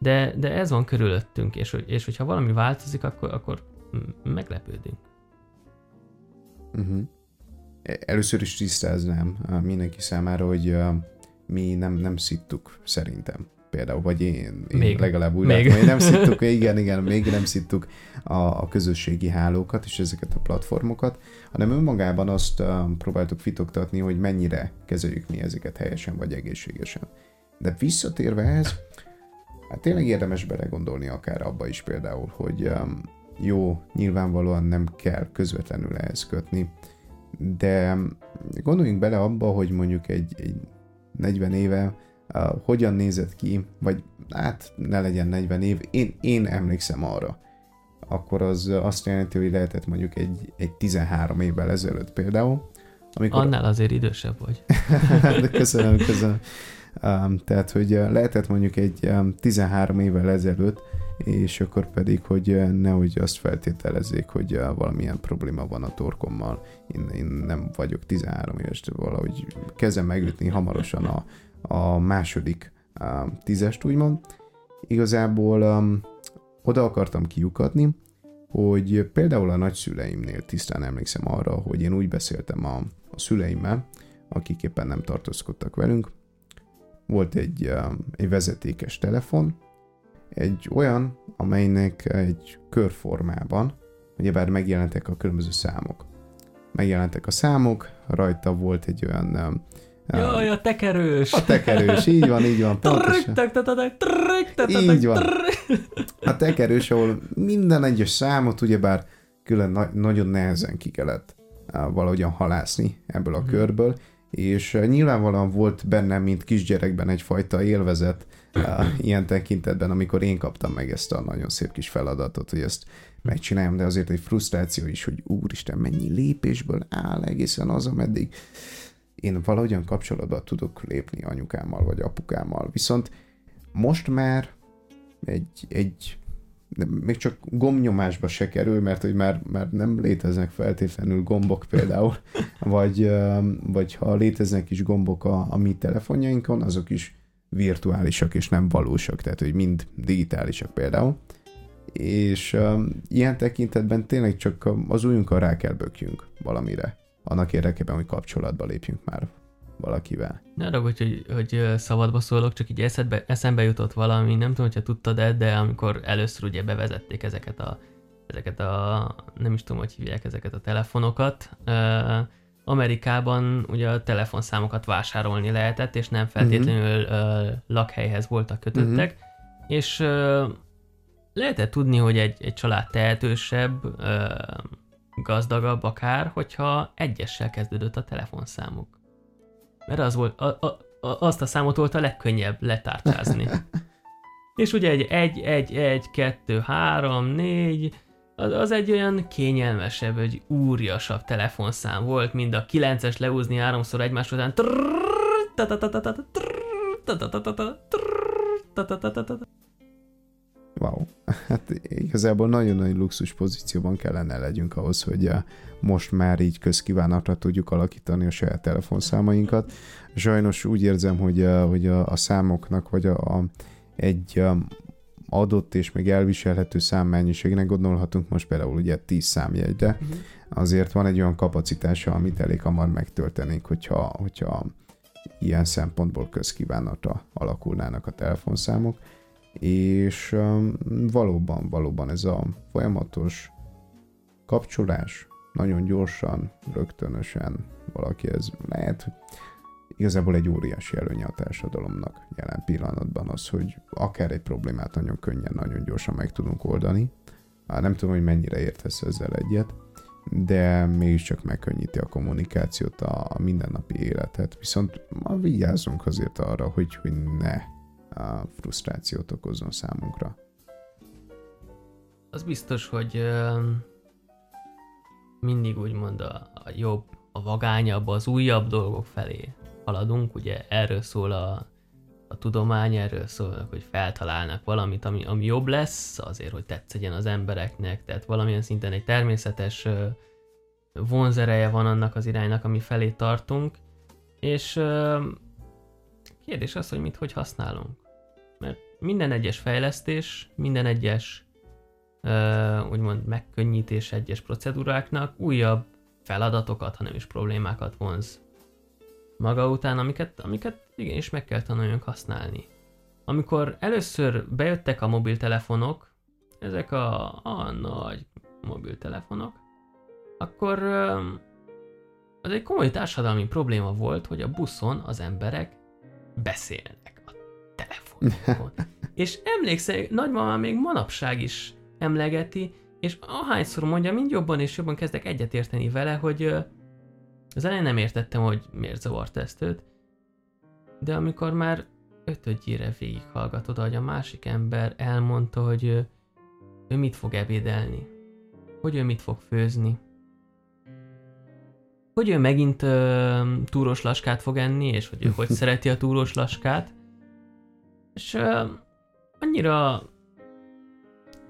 de, de ez van körülöttünk, és, és hogyha valami változik, akkor, akkor meglepődünk. Uh-huh. Először is tisztáznám mindenki számára, hogy mi nem, nem szittuk szerintem például, vagy én, én még, legalább úgy még. látom, hogy nem szittuk, igen, igen, még nem szittuk a, a közösségi hálókat és ezeket a platformokat, hanem önmagában azt um, próbáltuk fitoktatni, hogy mennyire kezeljük mi ezeket helyesen vagy egészségesen. De visszatérve ehhez, hát tényleg érdemes belegondolni akár abba is például, hogy um, jó, nyilvánvalóan nem kell közvetlenül ehhez kötni, de gondoljunk bele abba, hogy mondjuk egy, egy 40 éve uh, hogyan nézett ki, vagy hát ne legyen 40 év, én, én emlékszem arra, akkor az azt jelenti, hogy lehetett mondjuk egy, egy 13 évvel ezelőtt például. Amikor... Annál azért idősebb vagy. De köszönöm, köszönöm. Tehát, hogy lehetett mondjuk egy um, 13 évvel ezelőtt, és akkor pedig, hogy nehogy azt feltételezzék, hogy uh, valamilyen probléma van a torkommal. Én, én nem vagyok 13 éves, valahogy kezem megütni hamarosan a, a második um, tízest, úgymond. Igazából um, oda akartam kiukadni, hogy például a nagyszüleimnél tisztán emlékszem arra, hogy én úgy beszéltem a, a szüleimmel, akik éppen nem tartózkodtak velünk. Volt egy, um, egy vezetékes telefon, egy olyan, amelynek egy körformában, ugyebár megjelentek a különböző számok. Megjelentek a számok, rajta volt egy olyan um, Jaj, a tekerős! A tekerős, így van, így van. Így van. A tekerős, ahol minden egyes számot ugyebár külön na- nagyon nehezen ki kellett valahogyan halászni ebből a hmm. körből, és nyilvánvalóan volt bennem, mint kisgyerekben egyfajta élvezet uh, ilyen tekintetben, amikor én kaptam meg ezt a nagyon szép kis feladatot, hogy ezt megcsináljam, de azért egy frusztráció is, hogy úristen, mennyi lépésből áll egészen az, ameddig én valahogyan kapcsolatba tudok lépni anyukámmal vagy apukámmal. Viszont most már egy, egy még csak gombnyomásba se kerül, mert hogy már, már nem léteznek feltétlenül gombok például, vagy, vagy ha léteznek is gombok a, a mi telefonjainkon, azok is virtuálisak és nem valósak, tehát hogy mind digitálisak például. És um, ilyen tekintetben tényleg csak az ujjunkkal rá kell bökjünk valamire, annak érdekében, hogy kapcsolatba lépjünk már valakivel. Ne arra, hogy, hogy szabadba szólok, csak így eszedbe, eszembe jutott valami, nem tudom, hogyha tudtad -e, de amikor először ugye bevezették ezeket a, ezeket a, nem is tudom, hogy hívják ezeket a telefonokat, Amerikában ugye a telefonszámokat vásárolni lehetett, és nem feltétlenül uh-huh. uh, lakhelyhez voltak kötöttek, uh-huh. és lehetett tudni, hogy egy, egy család tehetősebb, gazdagabb akár, hogyha egyessel kezdődött a telefonszámuk. Mert az volt, a, a, a, azt a számot volt a legkönnyebb letárcsázni. És ugye egy 1, 1, 1, 2, 3, 4, az, az egy olyan kényelmesebb, egy úriasabb telefonszám volt, mint a 9-es leúzni háromszor egymás után. Wow. Hát igazából nagyon nagy luxus pozícióban kellene legyünk ahhoz, hogy most már így közkívánatra tudjuk alakítani a saját telefonszámainkat. Sajnos úgy érzem, hogy, a, hogy a, a számoknak, vagy a, a, egy adott és még elviselhető számmennyiségnek gondolhatunk most például ugye 10 számjegyre, uh-huh. azért van egy olyan kapacitása, amit elég hamar megtöltenénk, hogyha, hogyha ilyen szempontból közkívánatra alakulnának a telefonszámok és valóban, valóban ez a folyamatos kapcsolás nagyon gyorsan, rögtönösen valaki ez lehet, igazából egy óriási előnye a társadalomnak jelen pillanatban az, hogy akár egy problémát nagyon könnyen, nagyon gyorsan meg tudunk oldani. Nem tudom, hogy mennyire értesz ezzel egyet, de mégiscsak megkönnyíti a kommunikációt, a mindennapi életet. Viszont ma vigyázzunk azért arra, hogy, hogy ne a frusztrációt okozzon számunkra. Az biztos, hogy mindig úgymond a, a jobb, a vagányabb, az újabb dolgok felé haladunk, ugye erről szól a, a tudomány, erről szól, hogy feltalálnak valamit, ami, ami jobb lesz, azért, hogy tetszegyen az embereknek, tehát valamilyen szinten egy természetes vonzereje van annak az iránynak, ami felé tartunk, és kérdés az, hogy mit hogy használunk minden egyes fejlesztés, minden egyes uh, úgymond megkönnyítés egyes procedúráknak újabb feladatokat, hanem is problémákat vonz maga után, amiket, amiket igenis meg kell tanuljunk használni. Amikor először bejöttek a mobiltelefonok, ezek a, a nagy mobiltelefonok, akkor az egy komoly társadalmi probléma volt, hogy a buszon az emberek beszélnek telefonokon. és emlékszel, nagymamám még manapság is emlegeti, és ahányszor mondja, mind jobban és jobban kezdek egyetérteni vele, hogy az elején nem értettem, hogy miért zavart ezt őt, de amikor már ötödjére végighallgatod, hogy a másik ember elmondta, hogy ő mit fog ebédelni, hogy ő mit fog főzni, hogy ő megint uh, túros laskát fog enni, és hogy ő hogy szereti a túros laskát, és uh, annyira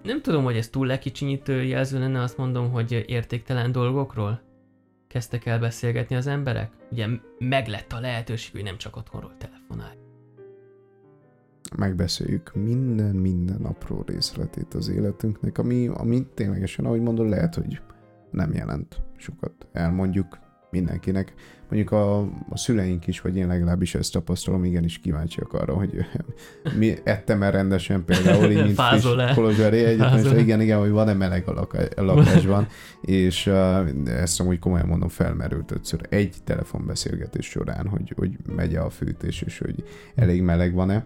nem tudom, hogy ez túl lekicsinyítő jelző lenne, azt mondom, hogy értéktelen dolgokról kezdtek el beszélgetni az emberek. Ugye meglett a lehetőség, hogy nem csak otthonról telefonálj. Megbeszéljük minden, minden apró részletét az életünknek, ami, ami ténylegesen, ahogy mondod, lehet, hogy nem jelent sokat. Elmondjuk mindenkinek. Mondjuk a, a szüleink is, vagy én legalábbis ezt tapasztalom, igenis kíváncsiak arra, hogy mi ettem el rendesen például, így mint Kolozsvári Egyetem, igen, igen, hogy van-e meleg a, laka- a lakásban, és uh, ezt amúgy komolyan mondom, felmerült ötször egy telefonbeszélgetés során, hogy, hogy megy a fűtés, és hogy elég meleg van-e.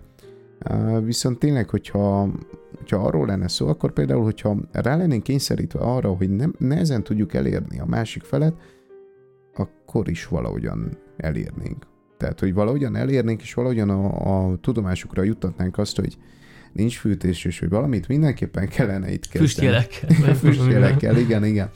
Uh, viszont tényleg, hogyha, hogyha arról lenne szó, akkor például, hogyha rá lennénk kényszerítve arra, hogy nem, nehezen tudjuk elérni a másik felet, akkor is valahogyan elérnénk. Tehát, hogy valahogyan elérnénk, és valahogyan a, a tudomásukra juttatnánk azt, hogy nincs fűtés, és hogy valamit mindenképpen kellene itt kezdeni. Füstjelekkel. Füstjelekkel, igen, igen.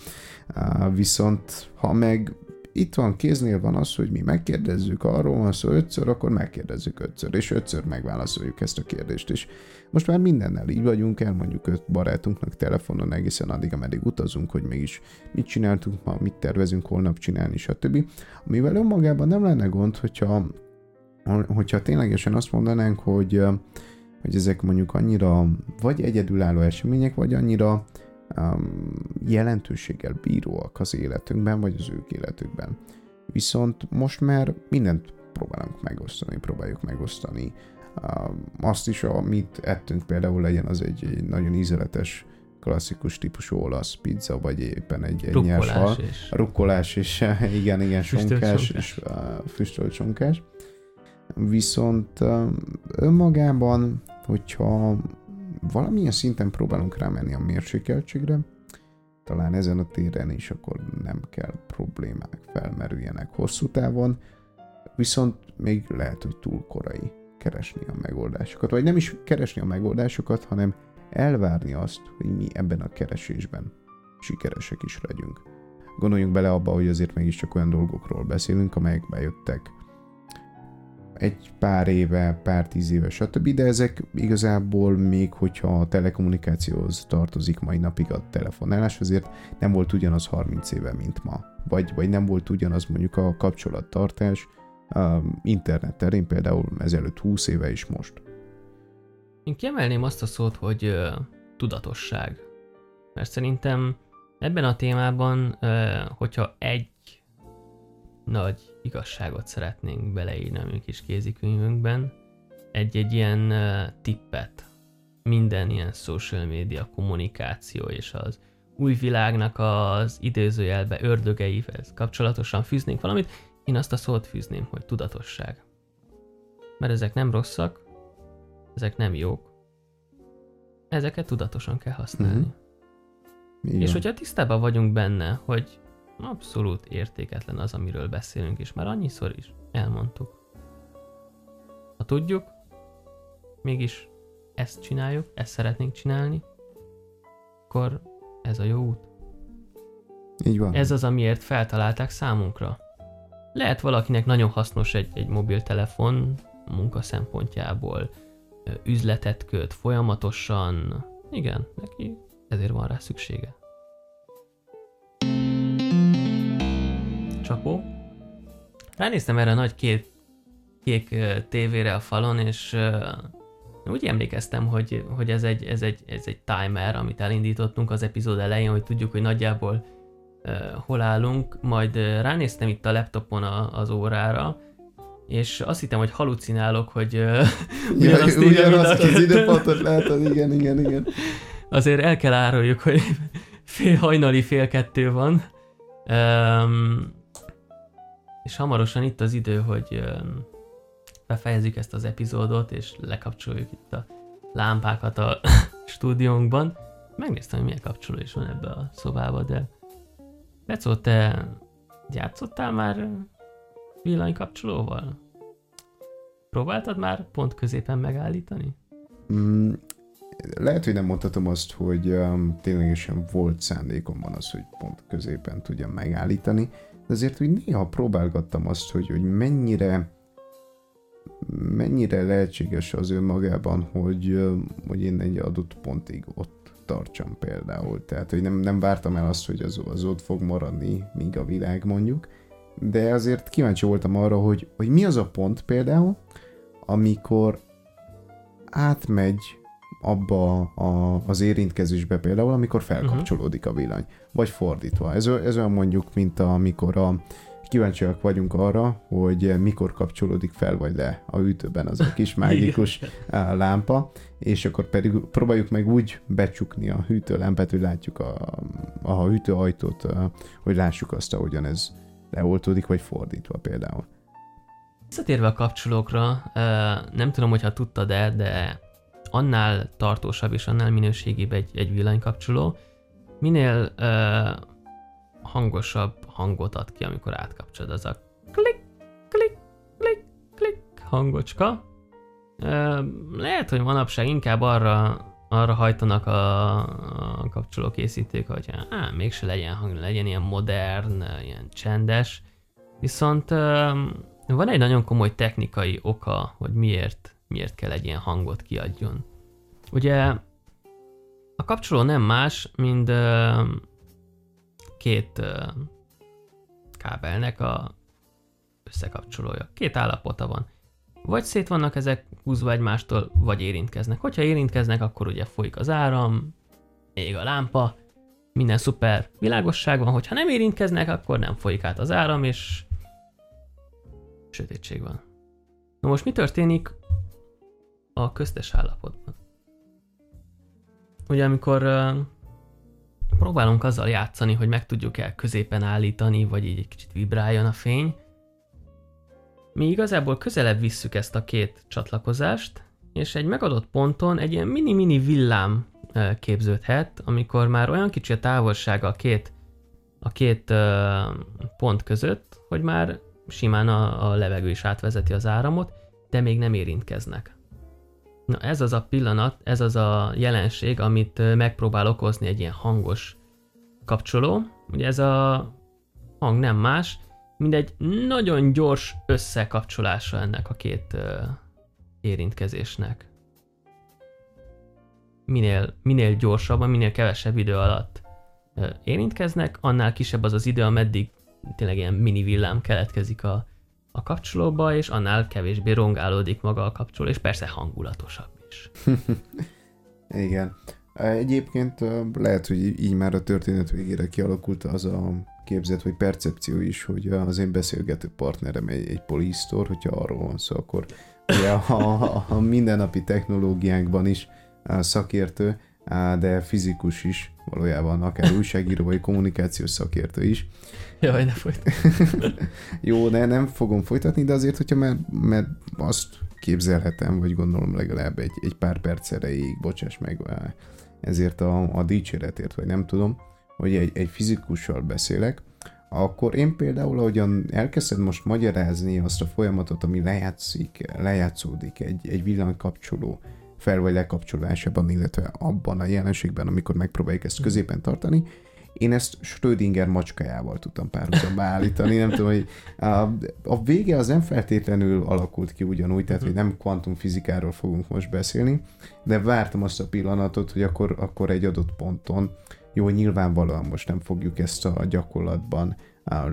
Viszont ha meg itt van, kéznél van az, hogy mi megkérdezzük arról van szó ötször, akkor megkérdezzük ötször, és ötször megválaszoljuk ezt a kérdést. És most már mindennel így vagyunk, elmondjuk öt barátunknak telefonon egészen addig, ameddig utazunk, hogy mégis mit csináltunk ma, mit tervezünk holnap csinálni, stb. Amivel önmagában nem lenne gond, hogyha, hogyha ténylegesen azt mondanánk, hogy, hogy ezek mondjuk annyira vagy egyedülálló események, vagy annyira um, jelentőséggel bíróak az életünkben, vagy az ők életükben. Viszont most már mindent próbálunk megosztani, próbáljuk megosztani. Um, azt is, amit ettünk például legyen, az egy, egy nagyon ízeletes klasszikus típusú olasz pizza, vagy éppen egy, egy nyers hal. És... Rukkolás és igen, igen, sonkás, és uh, füstölt sonkás. Viszont uh, önmagában, hogyha valamilyen szinten próbálunk rámenni a mérsékeltségre, talán ezen a téren is akkor nem kell problémák felmerüljenek hosszú távon, viszont még lehet, hogy túl korai keresni a megoldásokat, vagy nem is keresni a megoldásokat, hanem elvárni azt, hogy mi ebben a keresésben sikeresek is legyünk. Gondoljunk bele abba, hogy azért mégiscsak olyan dolgokról beszélünk, amelyek bejöttek egy pár éve, pár tíz éve, stb. De ezek igazából még, hogyha a telekommunikációhoz tartozik mai napig a telefonálás, azért nem volt ugyanaz 30 éve, mint ma. Vagy, vagy nem volt ugyanaz mondjuk a kapcsolattartás a internet terén, például ezelőtt 20 éve is most. Én kiemelném azt a szót, hogy uh, tudatosság. Mert szerintem ebben a témában, uh, hogyha egy nagy igazságot szeretnénk beleírni a mi kis kézikönyvünkben, egy-egy ilyen uh, tippet minden ilyen social media kommunikáció és az új világnak az idézőjelbe ördögeivel kapcsolatosan fűznénk valamit, én azt a szót fűzném, hogy tudatosság. Mert ezek nem rosszak, ezek nem jók, ezeket tudatosan kell használni. Mm-hmm. És hogyha tisztában vagyunk benne, hogy abszolút értéketlen az, amiről beszélünk, és már annyiszor is elmondtuk. Ha tudjuk, mégis ezt csináljuk, ezt szeretnénk csinálni, akkor ez a jó út. Így van. Ez az, amiért feltalálták számunkra. Lehet valakinek nagyon hasznos egy, egy mobiltelefon munka szempontjából, üzletet köt folyamatosan, igen, neki ezért van rá szüksége. Csapó. Ránéztem erre a nagy két kék tévére a falon, és úgy emlékeztem, hogy, hogy ez, egy, ez, egy, ez egy timer, amit elindítottunk az epizód elején, hogy tudjuk, hogy nagyjából hol állunk, majd ránéztem itt a laptopon a, az órára, és azt hittem, hogy halucinálok, hogy uh, ugyanazt ja, ugyanazt az időpontot látod, igen, igen, igen. Azért el kell áruljuk, hogy fél hajnali fél kettő van. Um, és hamarosan itt az idő, hogy befejezzük ezt az epizódot, és lekapcsoljuk itt a lámpákat a stúdiónkban. Megnéztem, hogy milyen kapcsoló is van ebbe a szobába, de Becó, te játszottál már villanykapcsolóval? Próbáltad már pont középen megállítani? Mm, lehet, hogy nem mondhatom azt, hogy um, ténylegesen volt szándékomban az, hogy pont középen tudjam megállítani, de azért úgy néha próbálgattam azt, hogy, hogy mennyire mennyire lehetséges az önmagában, hogy, hogy én egy adott pontig ott tartsam például. Tehát, hogy nem, nem vártam el azt, hogy az, az ott fog maradni, míg a világ mondjuk, de azért kíváncsi voltam arra, hogy, hogy mi az a pont például, amikor átmegy abba a, az érintkezésbe például, amikor felkapcsolódik a villany. Vagy fordítva. Ez, ez olyan mondjuk, mint amikor a kíváncsiak vagyunk arra, hogy mikor kapcsolódik fel vagy le a hűtőben az a kis mágikus lámpa, és akkor pedig próbáljuk meg úgy becsukni a hűtőlámpát, hogy látjuk a, a hűtőajtót, hogy lássuk azt, ahogyan ez leoltódik, vagy fordítva például. Visszatérve a kapcsolókra, nem tudom, hogyha tudtad-e, de annál tartósabb és annál minőségibb egy, egy villanykapcsoló, minél uh, hangosabb hangot ad ki, amikor átkapcsolod, az a klik, klik, klik, klik hangocska. Uh, lehet, hogy manapság inkább arra, arra hajtanak a, a kapcsolókészítők, hogy á, mégse legyen hang, legyen ilyen modern, ilyen csendes, Viszont van egy nagyon komoly technikai oka, hogy miért, miért kell egy ilyen hangot kiadjon. Ugye a kapcsoló nem más, mint két kábelnek a összekapcsolója. Két állapota van. Vagy szét vannak ezek húzva egymástól, vagy érintkeznek. Hogyha érintkeznek, akkor ugye folyik az áram, ég a lámpa, minden szuper világosság van, hogyha nem érintkeznek, akkor nem folyik át az áram, és sötétség van. Na most mi történik a köztes állapotban? Ugye amikor uh, próbálunk azzal játszani, hogy meg tudjuk el középen állítani, vagy így egy kicsit vibráljon a fény, mi igazából közelebb visszük ezt a két csatlakozást, és egy megadott ponton egy ilyen mini-mini villám képződhet, amikor már olyan kicsi a távolság a két, a két pont között, hogy már simán a, a levegő is átvezeti az áramot, de még nem érintkeznek. Na ez az a pillanat, ez az a jelenség, amit megpróbál okozni egy ilyen hangos kapcsoló. Ugye ez a hang nem más, mint egy nagyon gyors összekapcsolása ennek a két érintkezésnek minél, minél gyorsabban, minél kevesebb idő alatt érintkeznek, annál kisebb az az idő, ameddig tényleg ilyen mini villám keletkezik a, a kapcsolóba, és annál kevésbé rongálódik maga a kapcsoló, és persze hangulatosabb is. Igen. Egyébként lehet, hogy így már a történet végére kialakult az a képzet, vagy percepció is, hogy az én beszélgető partnerem egy, egy polisztor, hogyha arról van szó, akkor ugye a, a, a mindennapi technológiánkban is szakértő, de fizikus is, valójában akár újságíró vagy kommunikációs szakértő is. Jaj, ne folytatni. Jó, de nem fogom folytatni, de azért, hogyha mert, mert azt képzelhetem, vagy gondolom legalább egy, egy pár perc erejéig, bocsáss meg ezért a, a dicséretért, vagy nem tudom, hogy egy, egy fizikussal beszélek, akkor én például, ahogyan elkezded most magyarázni azt a folyamatot, ami lejátszik, lejátszódik egy, egy villanykapcsoló fel vagy lekapcsolásában, illetve abban a jelenségben, amikor megpróbáljuk ezt középen tartani, én ezt Schrödinger macskájával tudtam párhuzamba állítani, nem tudom, hogy a, a vége az nem feltétlenül alakult ki ugyanúgy, tehát hogy nem kvantumfizikáról fogunk most beszélni, de vártam azt a pillanatot, hogy akkor, akkor egy adott ponton, jó, nyilvánvalóan most nem fogjuk ezt a gyakorlatban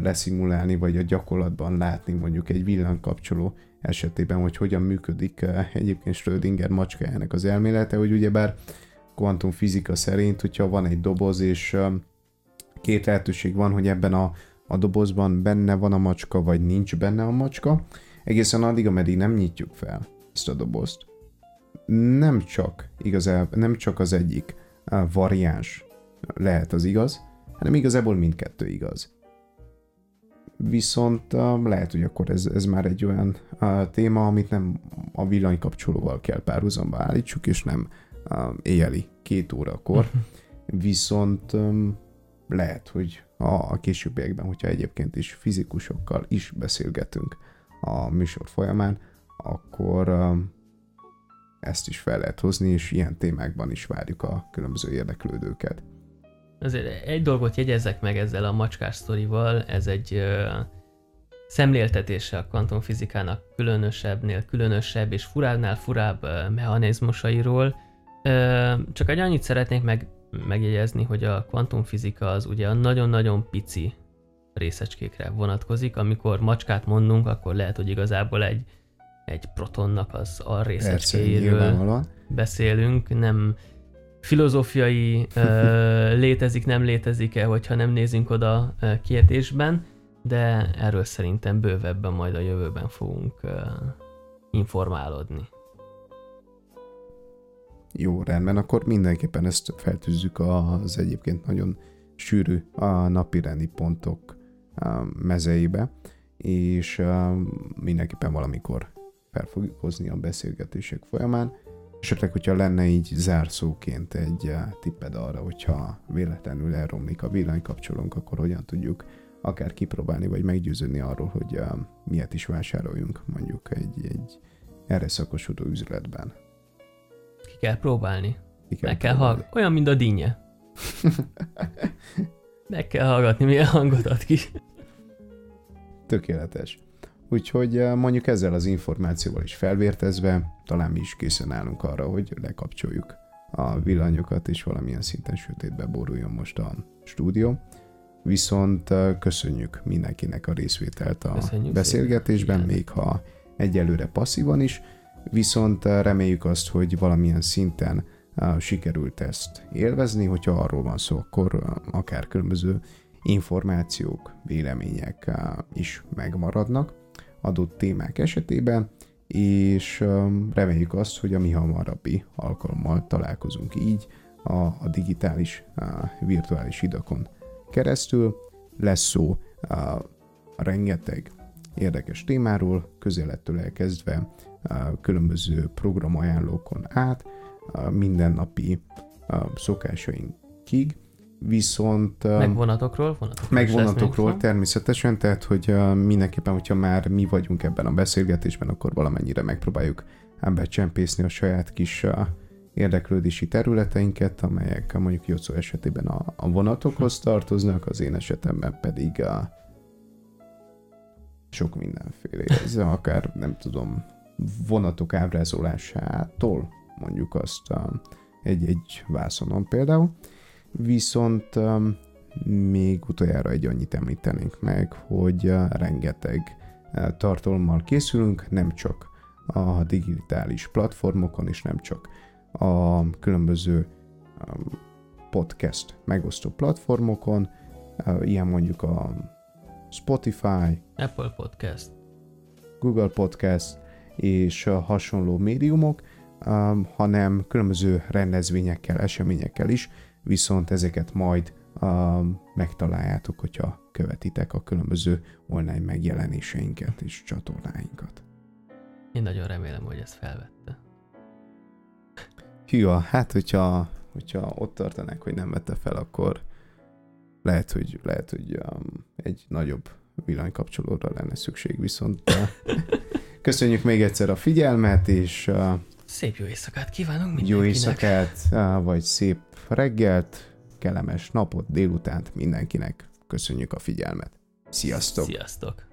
leszimulálni, vagy a gyakorlatban látni mondjuk egy villanykapcsoló esetében, hogy hogyan működik eh, egyébként Schrödinger macskájának az elmélete, hogy ugyebár kvantumfizika szerint, hogyha van egy doboz, és eh, két lehetőség van, hogy ebben a, a dobozban benne van a macska, vagy nincs benne a macska, egészen addig, ameddig nem nyitjuk fel ezt a dobozt. Nem csak igazából, nem csak az egyik eh, variáns lehet az igaz, hanem igazából mindkettő igaz. Viszont uh, lehet, hogy akkor ez, ez már egy olyan uh, téma, amit nem a villanykapcsolóval kell párhuzamba állítsuk, és nem éjjeli két órakor. Viszont lehet, hogy a, későbbiekben, hogyha egyébként is fizikusokkal is beszélgetünk a műsor folyamán, akkor um, ezt is fel lehet hozni, és ilyen témákban is várjuk a különböző érdeklődőket. Azért egy dolgot jegyezzek meg ezzel a macskás sztorival, ez egy ö, szemléltetése a kvantumfizikának különösebbnél különösebb és furábbnál furább ö, mechanizmusairól. Ö, csak egy annyit szeretnék meg, megjegyezni, hogy a kvantumfizika az ugye a nagyon-nagyon pici részecskékre vonatkozik. Amikor macskát mondunk, akkor lehet, hogy igazából egy, egy protonnak az a részecskéjéről beszélünk, nem filozófiai uh, létezik, nem létezik-e, hogyha nem nézünk oda kérdésben, de erről szerintem bővebben majd a jövőben fogunk uh, informálódni. Jó, rendben, akkor mindenképpen ezt feltűzzük az egyébként nagyon sűrű a napirendi pontok mezeibe, és mindenképpen valamikor fel fogjuk hozni a beszélgetések folyamán. Esetleg, hogyha lenne így zárszóként egy tipped arra, hogyha véletlenül elromlik a villanykapcsolónk, akkor hogyan tudjuk akár kipróbálni, vagy meggyőződni arról, hogy miért is vásároljunk mondjuk egy, egy erre szakosodó üzletben. Kell próbálni. Ki kell Meg kell hallgatni. Olyan, mint a dinnye. Meg kell hallgatni, milyen hangot ad ki. Tökéletes. Úgyhogy eh, mondjuk ezzel az információval is felvértezve, talán mi is készen állunk arra, hogy lekapcsoljuk a villanyokat, és valamilyen szinten sötétbe boruljon most a stúdió. Viszont eh, köszönjük mindenkinek a részvételt a Köszönjük beszélgetésben, szépen. még ha egyelőre passzívan is, viszont eh, reméljük azt, hogy valamilyen szinten eh, sikerült ezt élvezni, hogyha arról van szó, akkor eh, akár különböző információk, vélemények is megmaradnak adott témák esetében, és reméljük azt, hogy a mi hamarabbi alkalommal találkozunk így a, a digitális, uh, virtuális idakon keresztül. Lesz szó uh, rengeteg érdekes témáról, közélettől elkezdve különböző programajánlókon át, mindennapi szokásainkig, viszont um, Meg vonatokról, vonatokról meg is lesz vonatokról még szó. természetesen, tehát hogy mindenképpen, hogyha már mi vagyunk ebben a beszélgetésben, akkor valamennyire megpróbáljuk becsempészni a saját kis érdeklődési területeinket, amelyek mondjuk Jocó esetében a, a vonatokhoz tartoznak, az én esetemben pedig uh, sok mindenféle. Ez akár nem tudom, vonatok ábrázolásától mondjuk azt egy-egy vászonon például. Viszont um, még utoljára egy annyit említenénk meg, hogy uh, rengeteg uh, tartalommal készülünk, nem csak a digitális platformokon, és nem csak a különböző um, podcast megosztó platformokon, uh, ilyen mondjuk a Spotify, Apple Podcast. Google Podcast és hasonló médiumok, um, hanem különböző rendezvényekkel, eseményekkel is, viszont ezeket majd megtaláljátok, hogyha követitek a különböző online megjelenéseinket és csatornáinkat. Én nagyon remélem, hogy ezt felvette. Hűha, hát hogyha, hogyha ott tartanák, hogy nem vette fel, akkor lehet, hogy, lehet, hogy um, egy nagyobb villanykapcsolóra lenne szükség, viszont uh, köszönjük még egyszer a figyelmet, és uh, Szép jó éjszakát kívánunk jó mindenkinek. éjszakát, uh, vagy szép reggelt, kellemes napot, délutánt mindenkinek. Köszönjük a figyelmet. Sziasztok! Sziasztok!